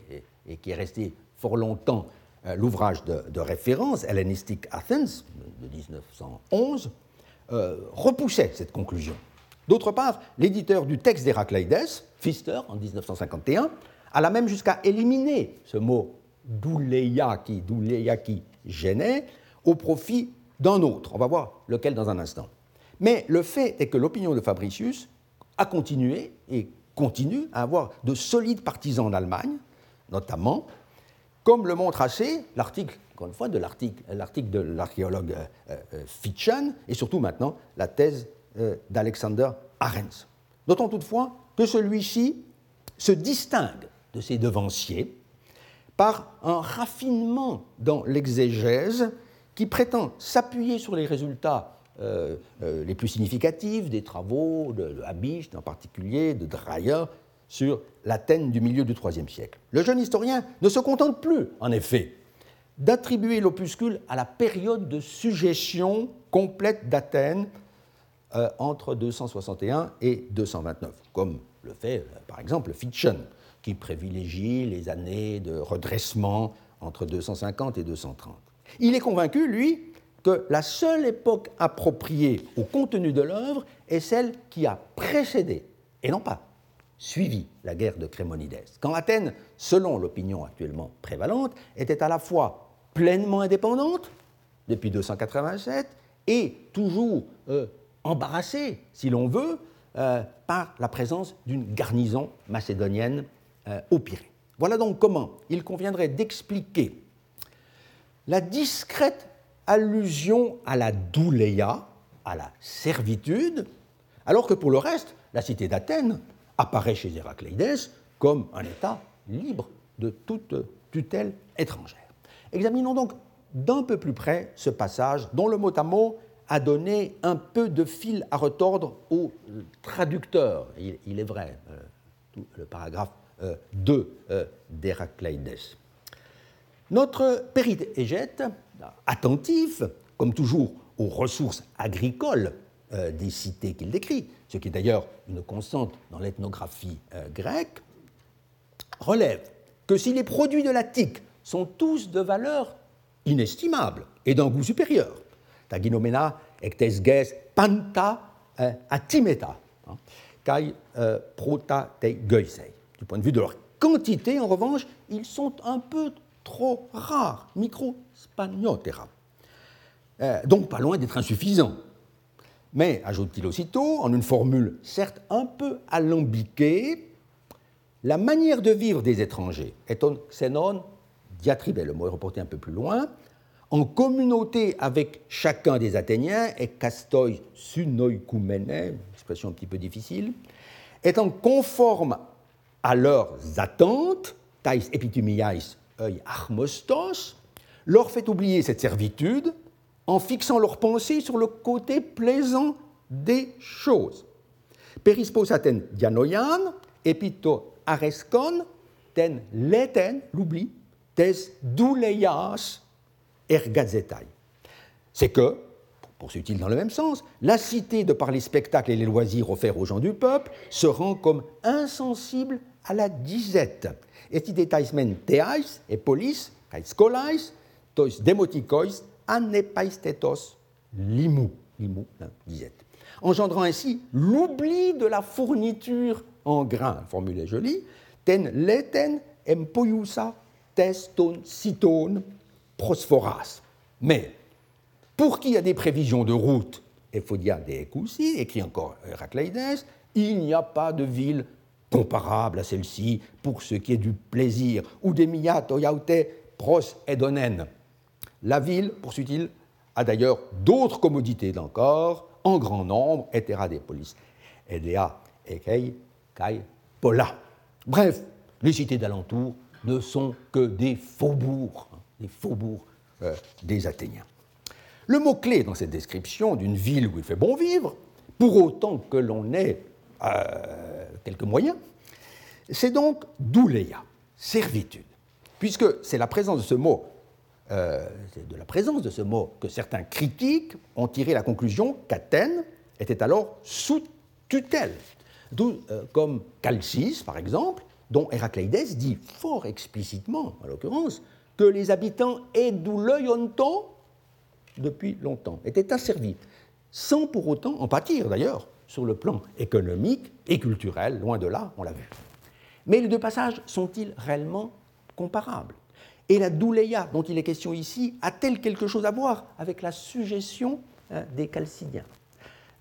Speaker 2: et qui est resté fort longtemps euh, l'ouvrage de, référence, Hellenistic Athens, de 1911, euh, repoussait cette conclusion. D'autre part, l'éditeur du texte d'Héracleides, Pfister, en 1951, alla même jusqu'à éliminer ce mot douleia qui, qui gênait au profit d'un autre. On va voir lequel dans un instant. Mais le fait est que l'opinion de Fabricius a continué et continue à avoir de solides partisans en Allemagne, notamment, comme le montre assez l'article, encore une fois, de l'article de l'archéologue euh, euh, Fitchen, et surtout maintenant la thèse euh, d'Alexander Arens. Notons toutefois que celui-ci se distingue de ses devanciers par un raffinement dans l'exégèse qui prétend s'appuyer sur les résultats les plus significatifs des travaux de, de en particulier, de Dreyer, sur l'Athènes du milieu du IIIe siècle. Le jeune historien ne se contente plus, en effet, d'attribuer l'opuscule à la période de suggestion complète d'Athènes euh, entre 261 et 229, comme le fait euh, par exemple Fitchen, qui privilégie les années de redressement entre 250 et 230. Il est convaincu, lui, que la seule époque appropriée au contenu de l'œuvre est celle qui a précédé, et non pas suivi, la guerre de Crémonides, quand Athènes, selon l'opinion actuellement prévalente, était à la fois pleinement indépendante, depuis 287, et toujours euh, embarrassé, si l'on veut, euh, par la présence d'une garnison macédonienne euh, au Pirée. Voilà donc comment il conviendrait d'expliquer la discrète allusion à la douléa, à la servitude, alors que pour le reste, la cité d'Athènes apparaît chez Héracléides comme un État libre de toute tutelle étrangère. Examinons donc d'un peu plus près ce passage dont le mot à mot a donné un peu de fil à retordre au traducteur. Il, est vrai, euh, le paragraphe 2 euh, euh. Notre périgète, attentif, comme toujours, aux ressources agricoles des cités qu'il décrit, ce qui est d'ailleurs une constante dans l'ethnographie grecque, relève que si les produits de l'Attique sont tous de valeur inestimable et d'un goût supérieur, ta ginomena ectes ges panta atimeta, hein, kai eh, prota te. Du point de vue de leur quantité, en revanche, ils sont un peu trop rares, micro spagnotera. Donc pas loin d'être insuffisants. Mais, ajoute-t-il aussitôt, en une formule certes un peu alambiquée, la manière de vivre des étrangers est un xénon le mot est reporté un peu plus loin, en communauté avec chacun des Athéniens, et castoi sunoikoumene, expression un petit peu difficile, étant conforme à leurs attentes, tais epitumiais leur fait oublier cette servitude en fixant leur pensée sur le côté plaisant des choses. Perispos aten dianoian, epito areskon, ten leten, l'oubli, tes douleias ergazetai. C'est que, poursuit-il dans le même sens, la cité, de par les spectacles et les loisirs offerts aux gens du peuple, se rend comme insensible à la disette. Et men teais et polis, kai skolais, tois demotikois, anepaistetos limu. Limu, disette. engendrant ainsi l'oubli de la fourniture en grains, formule est jolie, ten leten empoiusa teston citone prosphoras. Mais pour qui a des prévisions de route, Ephodia de Ecousi, écrit encore Héracleides, il n'y a pas de ville comparable à celle-ci pour ce qui est du plaisir, ou des miat pros edonen. La ville, poursuit-il, a d'ailleurs d'autres commodités encore, en grand nombre, etera des polis, edea ekei kai pola. Bref, les cités d'alentour ne sont que des faubourgs, hein, des faubourgs euh, des Athéniens. Le mot-clé dans cette description d'une ville où il fait bon vivre, pour autant que l'on ait euh, quelques moyens, c'est donc douléa, servitude, puisque c'est la présence de ce mot, euh, de la présence de ce mot que certains critiques ont tiré la conclusion qu'Athènes était alors sous tutelle, euh, comme Calcis par exemple, dont Héracleides dit fort explicitement, en l'occurrence, que les habitants Edouleionto, depuis longtemps, étaient asservis, sans pour autant en pâtir d'ailleurs, sur le plan économique et culturel, loin de là, on l'a vu. Mais les deux passages sont-ils réellement comparables? Et la douléa dont il est question ici a-t-elle quelque chose à voir avec la suggestion hein, des Chalcidiens?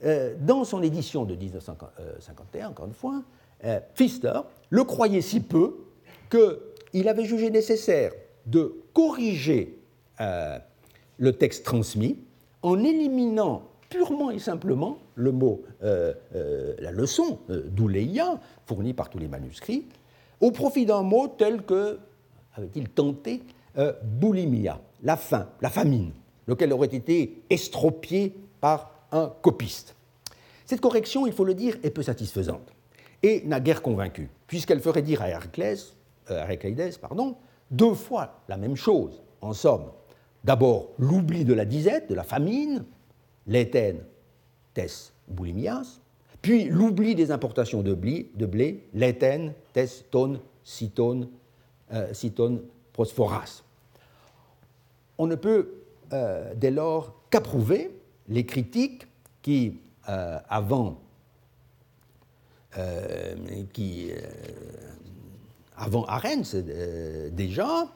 Speaker 2: Euh, Dans son édition de 1951, encore une fois, euh, Pfister le croyait si peu qu'il avait jugé nécessaire de corriger euh, le texte transmis en éliminant purement et simplement le mot, la leçon d'Ouleia, fournie par tous les manuscrits, au profit d'un mot tel que, avait-il tenté, boulimia, la faim, la famine, lequel aurait été estropié par un copiste. Cette correction, il faut le dire, est peu satisfaisante et n'a guère convaincu, puisqu'elle ferait dire à Héraclides pardon, deux fois la même chose, en somme. D'abord, l'oubli de la disette, de la famine, l'éthène, tes boulimias, puis l'oubli des importations de blé, de blé l'éthène, tes ton, citone, euh, prosphoras. On ne peut euh, dès lors qu'approuver les critiques qui, euh, avant, qui, avant déjà,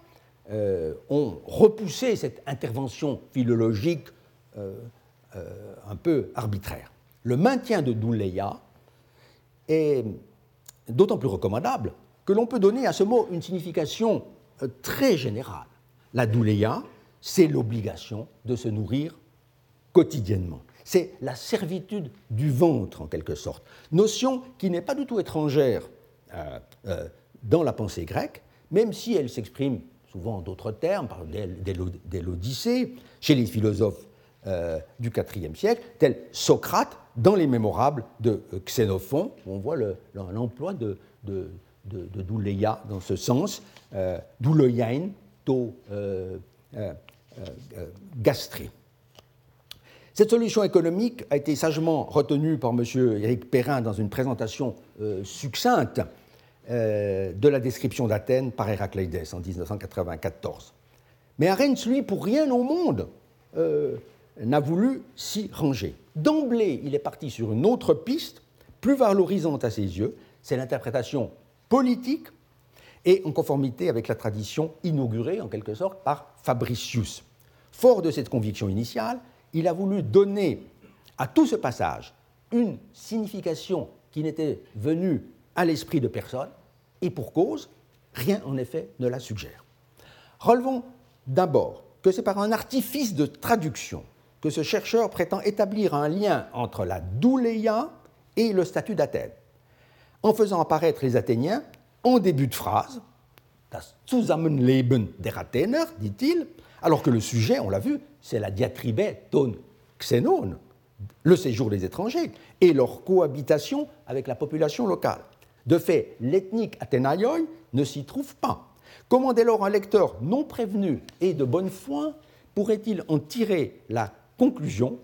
Speaker 2: ont repoussé cette intervention philologique un peu arbitraire. Le maintien de Douleia est d'autant plus recommandable que l'on peut donner à ce mot une signification euh, très générale. La Douleia, c'est l'obligation de se nourrir quotidiennement. C'est la servitude du ventre, en quelque sorte. Notion qui n'est pas du tout étrangère euh, dans la pensée grecque, même si elle s'exprime souvent en d'autres termes, par dès l'Odyssée, chez les philosophes euh, du IVe siècle, tel Socrate dans les Mémorables de euh, Xénophon, où on voit l'emploi de, de, douleia dans ce sens, euh, douleien, to euh, euh, gastré. Cette solution économique a été sagement retenue par M. Éric Perrin dans une présentation succincte de la description d'Athènes par Héracleides en 1994. Mais Arens, lui, pour rien au monde, n'a voulu s'y ranger. D'emblée, il est parti sur une autre piste, plus valorisante à ses yeux, c'est l'interprétation politique et en conformité avec la tradition inaugurée en quelque sorte par Fabricius. Fort de cette conviction initiale, il a voulu donner à tout ce passage une signification qui n'était venue à l'esprit de personne, et pour cause, rien en effet ne la suggère. Relevons d'abord que c'est par un artifice de traduction que ce chercheur prétend établir un lien entre la douléia et le statut d'Athènes, en faisant apparaître les Athéniens en début de phrase, das Zusammenleben der Athener, dit-il, alors que le sujet, on l'a vu, c'est la diatribe ton xénon, le séjour des étrangers, et leur cohabitation avec la population locale. De fait, l'ethnique athénaïoi ne s'y trouve pas. Comment dès lors un lecteur non prévenu et de bonne foi pourrait-il en tirer la conclusion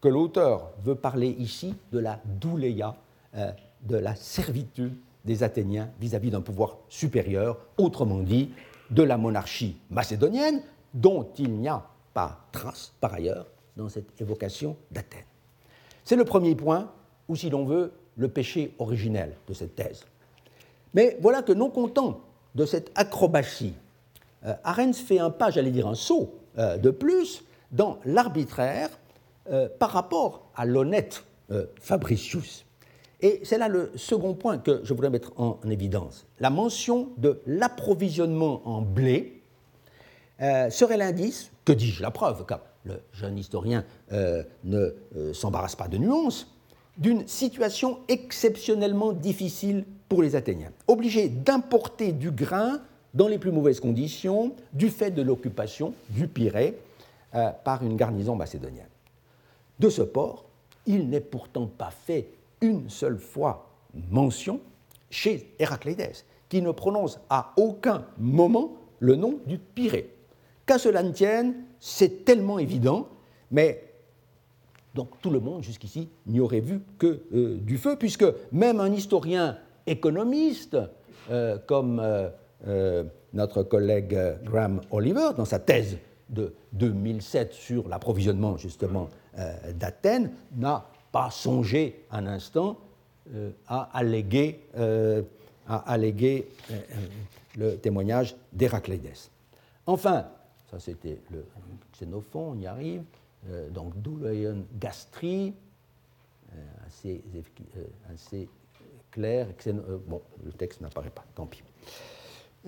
Speaker 2: que l'auteur veut parler ici de la douléia, euh, de la servitude des Athéniens vis-à-vis d'un pouvoir supérieur, autrement dit, de la monarchie macédonienne, dont il n'y a pas trace, par ailleurs, dans cette évocation d'Athènes. C'est le premier point, ou si l'on veut, le péché originel de cette thèse. Mais voilà que non content de cette acrobatie, euh, Arens fait un pas, j'allais dire un saut euh, de plus, dans l'arbitraire euh, par rapport à l'honnête Fabricius. Et c'est là le second point que je voudrais mettre en, évidence. La mention de l'approvisionnement en blé serait l'indice, que dis-je, la preuve, car le jeune historien ne s'embarrasse pas de nuances, d'une situation exceptionnellement difficile pour les Athéniens, obligés d'importer du grain dans les plus mauvaises conditions du fait de l'occupation du Pirée euh, par une garnison macédonienne. De ce port, il n'est pourtant pas fait une seule fois mention chez Héraclédès, qui ne prononce à aucun moment le nom du Pirée. Qu'à cela ne tienne, c'est tellement évident, mais donc tout le monde jusqu'ici n'y aurait vu que euh, du feu, puisque même un historien économiste euh, comme euh, notre collègue Graham Oliver, dans sa thèse de 2007 sur l'approvisionnement justement d'Athènes, n'a pas songé un instant euh, à alléguer, à alléguer le témoignage d'Héraclédès. Enfin, ça c'était le Xénophon, on y arrive, donc Douleion Gastri, assez, assez clair, le texte n'apparaît pas, tant pis.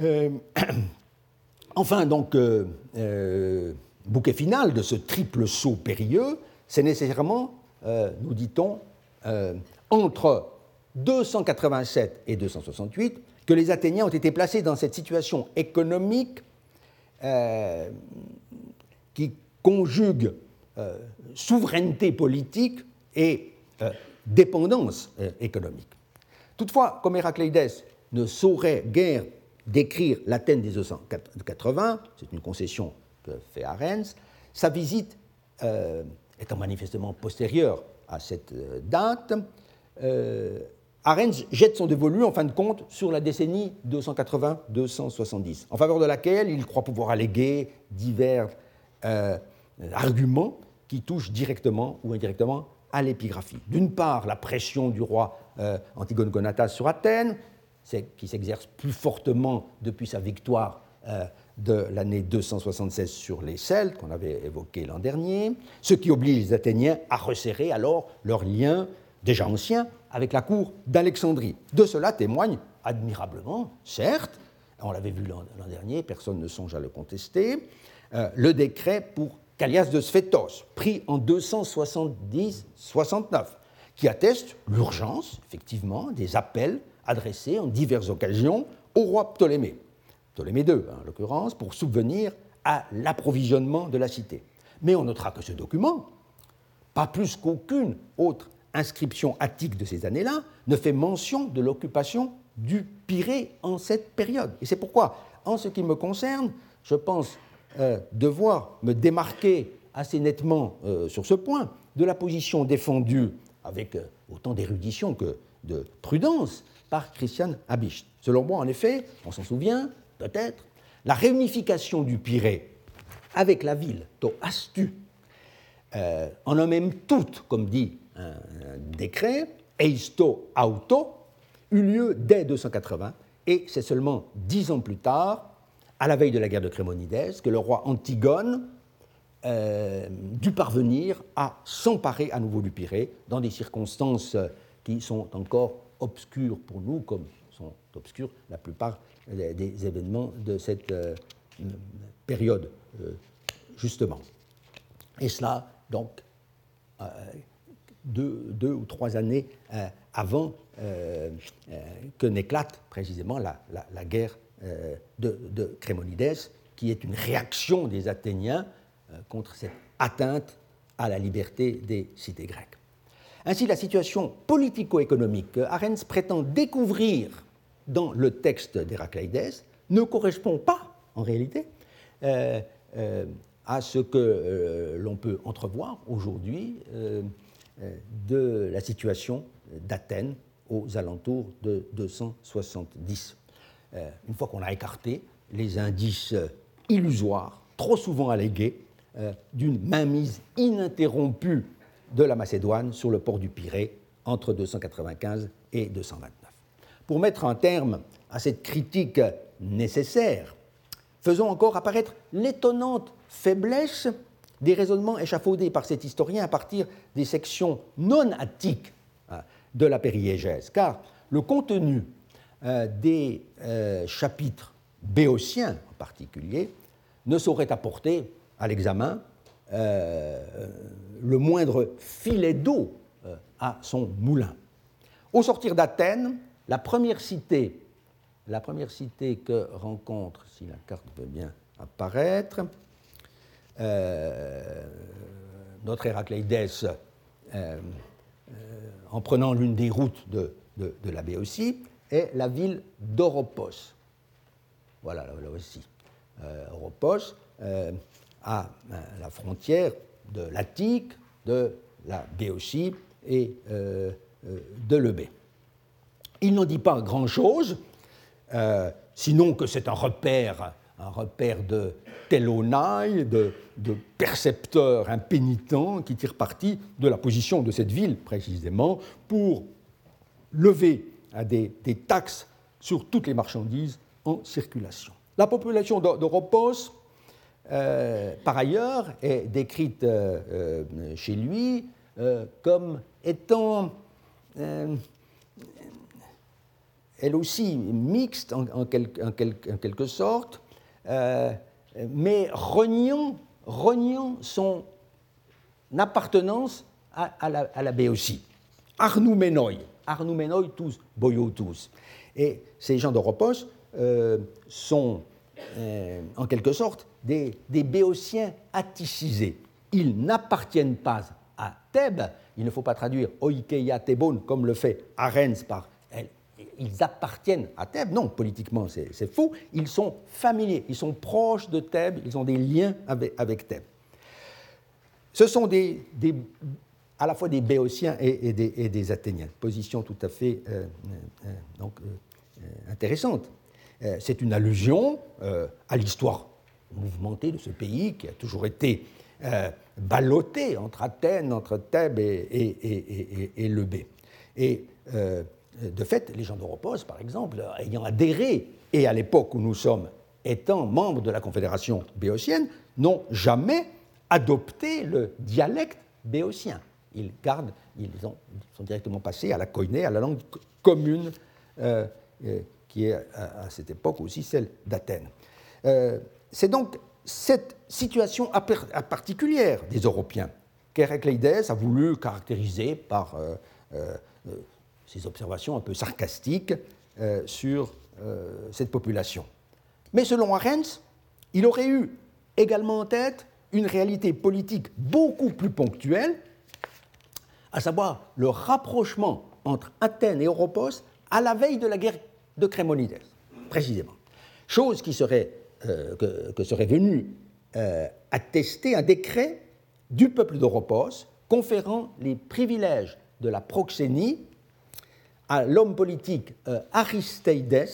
Speaker 2: Euh, enfin, donc, euh, euh, bouquet final de ce triple saut périlleux, c'est nécessairement, nous dit-on, entre 287 et 268 que les Athéniens ont été placés dans cette situation économique qui conjugue souveraineté politique et dépendance économique. Toutefois, comme Héraclédès ne saurait guère décrire l'Athènes des 280, c'est une concession que fait Arens, sa visite euh, étant manifestement postérieure à cette euh, date, euh, jette son dévolu en fin de compte sur la décennie 280-270, en faveur de laquelle il croit pouvoir alléguer divers arguments qui touchent directement ou indirectement à l'épigraphie. D'une part, la pression du roi Antigone Gonatas sur Athènes, qui s'exerce plus fortement depuis sa victoire euh, de l'année 276 sur les Celtes, qu'on avait évoqué l'an dernier, ce qui oblige les Athéniens à resserrer alors leurs liens déjà anciens avec la cour d'Alexandrie. De cela témoigne admirablement, certes, on l'avait vu l'an dernier, personne ne songe à le contester, euh, le décret pour Callias de Sphétos, pris en 270-69, qui atteste l'urgence, effectivement, des appels adressé en diverses occasions au roi Ptolémée, Ptolémée II en l'occurrence, pour subvenir à l'approvisionnement de la cité. Mais on notera que ce document, pas plus qu'aucune autre inscription attique de ces années-là, ne fait mention de l'occupation du Pirée en cette période. Et c'est pourquoi, en ce qui me concerne, je pense euh, devoir me démarquer assez nettement euh, sur ce point de la position défendue avec euh, autant d'érudition que de prudence par Christian Habicht. Selon moi, en effet, on s'en souvient peut-être, la réunification du Pirée avec la ville d'Astu, euh, en un même tout, comme dit un, décret, eisto auto, eut lieu dès 280, et c'est seulement dix ans plus tard, à la veille de la guerre de Crémonides, que le roi Antigone euh, dut parvenir à s'emparer à nouveau du Pirée dans des circonstances qui sont encore obscurs pour nous, comme sont obscurs la plupart des événements de cette euh, période, euh, justement. Et cela, donc, euh, deux, ou trois années avant que n'éclate précisément la, guerre de, de, Crémonides, qui est une réaction des Athéniens contre cette atteinte à la liberté des cités grecques. Ainsi, la situation politico-économique que Arens prétend découvrir dans le texte d'Héracléidès ne correspond pas, en réalité, euh, euh, à ce que euh, l'on peut entrevoir aujourd'hui de la situation d'Athènes aux alentours de 270. une fois qu'on a écarté les indices illusoires, trop souvent allégués, d'une mainmise ininterrompue de la Macédoine sur le port du Pirée entre 295 et 229. Pour mettre un terme à cette critique nécessaire, faisons encore apparaître l'étonnante faiblesse des raisonnements échafaudés par cet historien à partir des sections non attiques hein, de la périégèse, car le contenu euh, des euh, chapitres béotiens en particulier ne saurait apporter à l'examen euh, le moindre filet d'eau à son moulin. Au sortir d'Athènes, la première cité, que rencontre, si la carte veut bien apparaître, notre Héracléidès, en prenant l'une des routes de, la Béotie, est la ville d'Oropos. Voilà, là, aussi. Euh, Oropos, euh, à euh, la frontière de l'Attique, de la Béotie et de l'Eubée. Il n'en dit pas grand-chose, sinon que c'est un repère, un repère de Telonai, de, de percepteurs impénitents qui tirent parti de la position de cette ville précisément pour lever des, taxes sur toutes les marchandises en circulation. La population d'Oropos, euh, par ailleurs, est décrite euh, euh, chez lui comme étant elle aussi mixte en, quelque sorte, mais reniant, son appartenance à, la, à la Béotie. Arnouménoi, Arnoumenoi tous, tous. Et ces gens d'Oropos euh, sont euh, en quelque sorte des, béotiens atticisés. Ils n'appartiennent pas à Thèbes, il ne faut pas traduire Oikeia Thébon comme le fait Arens par ils appartiennent à Thèbes. Non, politiquement, c'est faux. Ils sont familiers, ils sont proches de Thèbes, ils ont des liens avec, Thèbes. Ce sont à la fois des Béotiens et, des, Athéniens. Position tout à fait euh, euh, donc, euh, intéressante. C'est une allusion à l'histoire mouvementée de ce pays qui a toujours été ballotté entre Athènes, entre Thèbes et, et, le B. Et de fait, les gens d'Europos, par exemple, ayant adhéré, et à l'époque où nous sommes étant membres de la Confédération béotienne, n'ont jamais adopté le dialecte béotien ils sont directement passés à la koiné, à la langue commune, euh, euh, qui est à, cette époque aussi celle d'Athènes. Euh, c'est donc cette situation particulière des Européens qu'Héracléidès a voulu caractériser par ses observations un peu sarcastiques sur cette population. Mais selon Arens, il aurait eu également en tête une réalité politique beaucoup plus ponctuelle à savoir le rapprochement entre Athènes et Oropos à la veille de la guerre de Crémonides, précisément. Chose qui serait, euh, que, serait venue euh, attester un décret du peuple d'Oropos conférant les privilèges de la proxénie à l'homme politique euh, Aristeides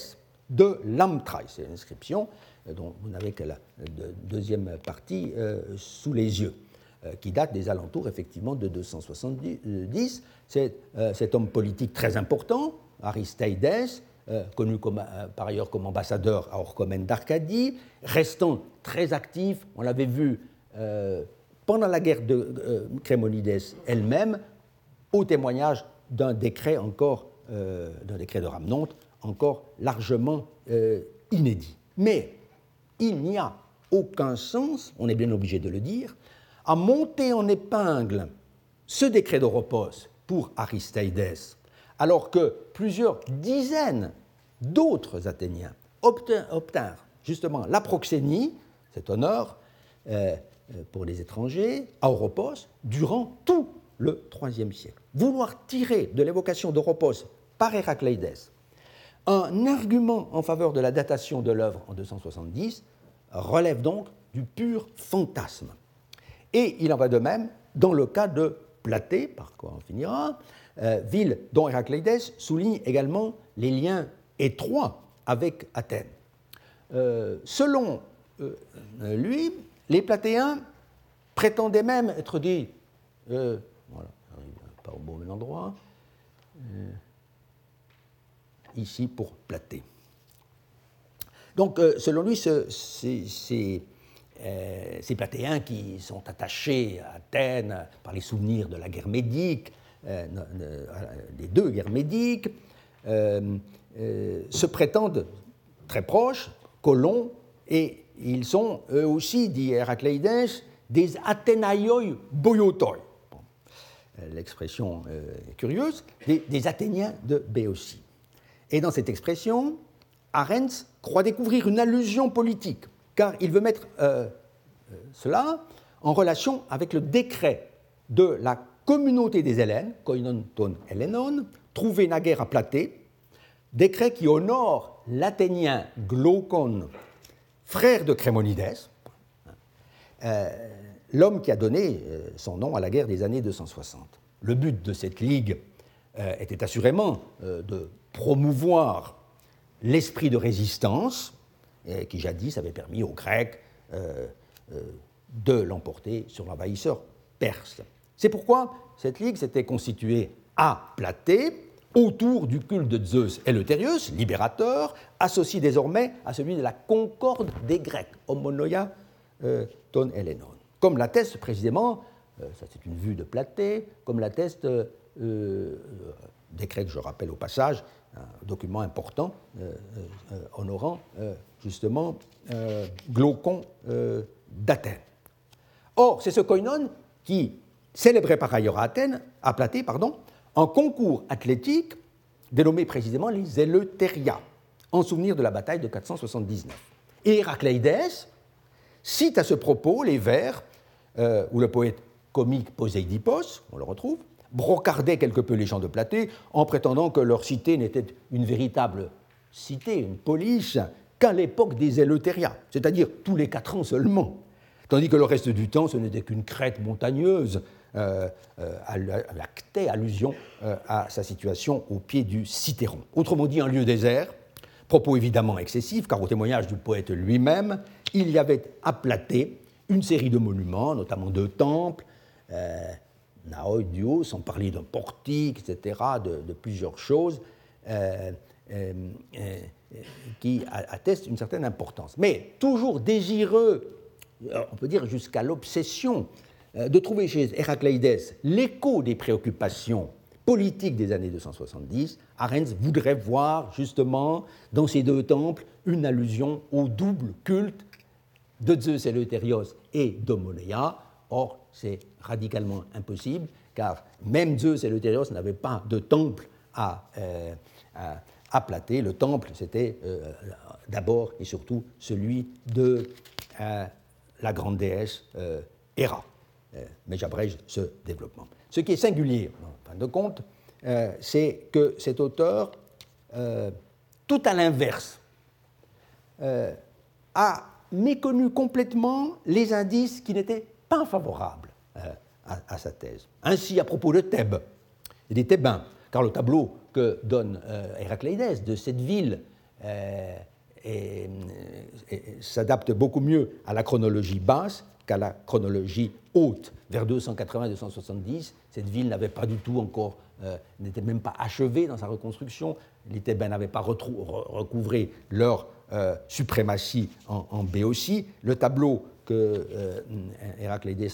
Speaker 2: de Lamtraï. C'est une inscription dont vous n'avez que la deuxième partie sous les yeux. Euh, qui date des alentours effectivement de 270. C'est euh, cet homme politique très important, Aristeides, euh, connu par ailleurs comme ambassadeur à Orchomène d'Arcadie, restant très actif, on l'avait vu pendant la guerre de Crémonides elle-même, au témoignage d'un décret encore, d'un décret de Ramnonte, encore largement inédit. Mais il n'y a aucun sens, on est bien obligé de le dire, a monté en épingle ce décret de repos pour Aristeides, alors que plusieurs dizaines d'autres Athéniens obtinrent justement la proxénie, cet honneur euh, euh, pour les étrangers, à Oropos, durant tout le IIIe siècle. Vouloir tirer de l'évocation d'Oropos par Héracléidès un argument en faveur de la datation de l'œuvre en 270 relève donc du pur fantasme. Et il en va de même dans le cas de Platée, par quoi on finira, euh, ville dont Héracléidès souligne également les liens étroits avec Athènes. Euh, selon euh, lui, les Platéens prétendaient même être des Voilà, pas au bon endroit. Euh, ici pour Platé. Donc, euh, selon lui, euh, ces Platéens qui sont attachés à Athènes par les souvenirs de la guerre médique, euh, des deux guerres médiques, se prétendent très proches, colons, et ils sont eux aussi, dit Héracléides, des Athénaïoi boiotoi. L'expression est curieuse, des, des, Athéniens de Béotie. Et dans cette expression, Arens croit découvrir une allusion politique, car il veut mettre euh, euh, cela en relation avec le décret de la communauté des Hélènes, koinon ton Hellenon, trouvé naguère à Platée, décret qui honore l'Athénien Glaucon, frère de Crémonides, euh, l'homme qui a donné son nom à la guerre des années 260. Le but de cette ligue était assurément de promouvoir l'esprit de résistance qui jadis avait permis aux Grecs euh, euh, de l'emporter sur l'envahisseur perse. C'est pourquoi cette ligue s'était constituée à Platée autour du culte de Zeus Eleuthérius, libérateur, associé désormais à celui de la concorde des Grecs, homonoia euh, ton Elenon. Comme l'atteste précisément, ça c'est une vue de Platée, comme l'atteste des Grecs, je rappelle au passage, un document important euh, euh, honorant euh, justement Glaucon d'Athènes. Or, c'est ce koinon qui célébrait par ailleurs à Athènes, à Platée, pardon, un concours athlétique dénommé précisément les Eleutheria, en souvenir de la bataille de 479. Et Héracléides cite à ce propos les vers où le poète comique Poséidipos, on le retrouve, brocardait quelque peu les gens de Platée en prétendant que leur cité n'était une véritable cité, une police, qu'à l'époque des Eleuthériens, c'est-à-dire tous les quatre ans seulement, tandis que le reste du temps ce n'était qu'une crête montagneuse, euh, euh, allusion euh, à sa situation au pied du Citeron. Autrement dit, un lieu désert, propos évidemment excessif, car au témoignage du poète lui-même, il y avait à Platée une série de monuments, notamment deux temples, Naoi Duo, sans parler d'un portique, etc., de, plusieurs choses euh, euh, euh, qui attestent une certaine importance. Mais toujours désireux, on peut dire jusqu'à l'obsession, de trouver chez Héracléides l'écho des préoccupations politiques des années 270, Arens voudrait voir justement dans ces deux temples une allusion au double culte de Zeus Eleuthérios et d'Homonéa. Or, c'est radicalement impossible, car même Zeus et Eleuthérios n'avaient pas de temple à, euh, Le temple, c'était euh, d'abord et surtout celui de euh, la grande déesse euh, Héra. mais j'abrège ce développement. Ce qui est singulier, en fin de compte, c'est que cet auteur, tout à l'inverse, a méconnu complètement les indices qui n'étaient pas favorables à, sa thèse. Ainsi, à propos de Thèbes et des Thébains, car le tableau que donne euh, Héracléides de cette ville euh, s'adapte beaucoup mieux à la chronologie basse qu'à la chronologie haute. Vers 280-270, cette ville n'avait pas du tout encore, euh, n'était même pas achevée dans sa reconstruction. Les Thébains n'avaient pas recouvré leur euh, suprématie en, en Béotie. Le tableau que euh,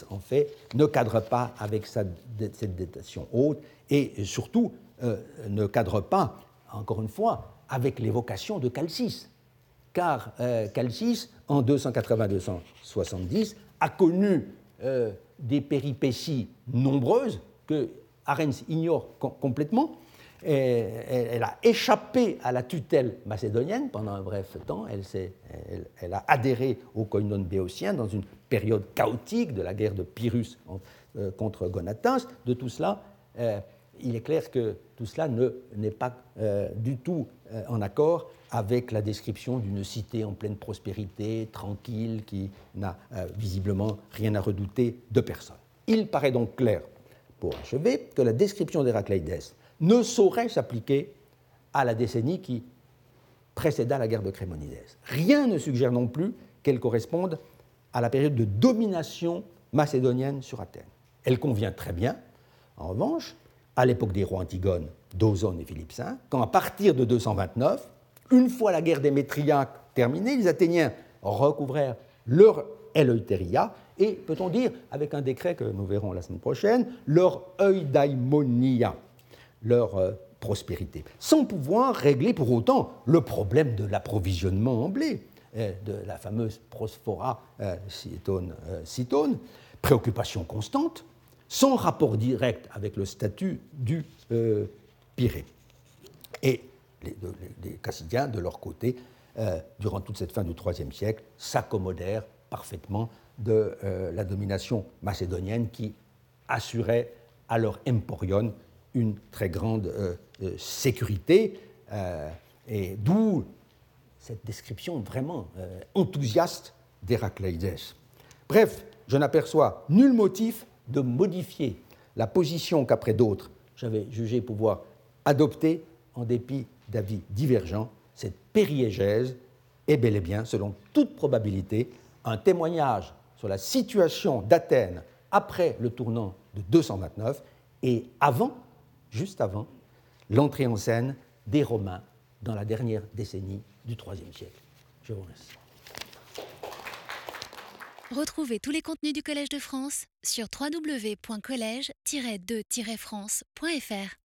Speaker 2: en fait ne cadre pas avec cette datation haute et surtout euh, ne cadre pas, encore une fois, avec l'évocation de Calcis. Car euh, Calcis, en 280-270, a connu des péripéties nombreuses que Arens ignore complètement elle a échappé à la tutelle macédonienne pendant un bref temps. Elle, a adhéré au koinon béotien dans une période chaotique de la guerre de Pyrrhus euh, contre Gonatas. De tout cela, euh, il est clair que tout cela n'est pas euh, du tout en accord avec la description d'une cité en pleine prospérité, tranquille, qui n'a visiblement rien à redouter de personne. Il paraît donc clair, pour achever, que la description d'Héracléides ne saurait s'appliquer à la décennie qui précéda la guerre de Crémonides. Rien ne suggère non plus qu'elle corresponde à la période de domination macédonienne sur Athènes. Elle convient très bien En revanche, à l'époque des rois Antigone, d'Ozone et Philippe V, quand à partir de 229, une fois la guerre des terminée, les Athéniens recouvrèrent leur Eleutheria et, peut-on dire, avec un décret que nous verrons la semaine prochaine, leur eudaimonia, leur euh, prospérité, sans pouvoir régler pour autant le problème de l'approvisionnement en blé, euh, de la fameuse prosphora euh, citone, préoccupation constante, sans rapport direct avec le statut du Pirée. Et les, les, de leur côté, durant toute cette fin du IIIe siècle, s'accommodèrent parfaitement de la domination macédonienne qui assurait à leur emporion une très grande euh, euh, sécurité, et d'où cette description vraiment enthousiaste d'Héracléides. Bref, je n'aperçois nul motif de modifier la position qu'après d'autres j'avais jugé pouvoir adopter en dépit d'avis divergents. Cette périégèse est bel et bien, selon toute probabilité, un témoignage sur la situation d'Athènes après le tournant de 229 et avant, juste avant, l'entrée en scène des Romains dans la dernière décennie du IIIe siècle. Je vous remercie.
Speaker 1: Retrouvez tous les contenus du Collège de France sur www.colège-2-france.fr.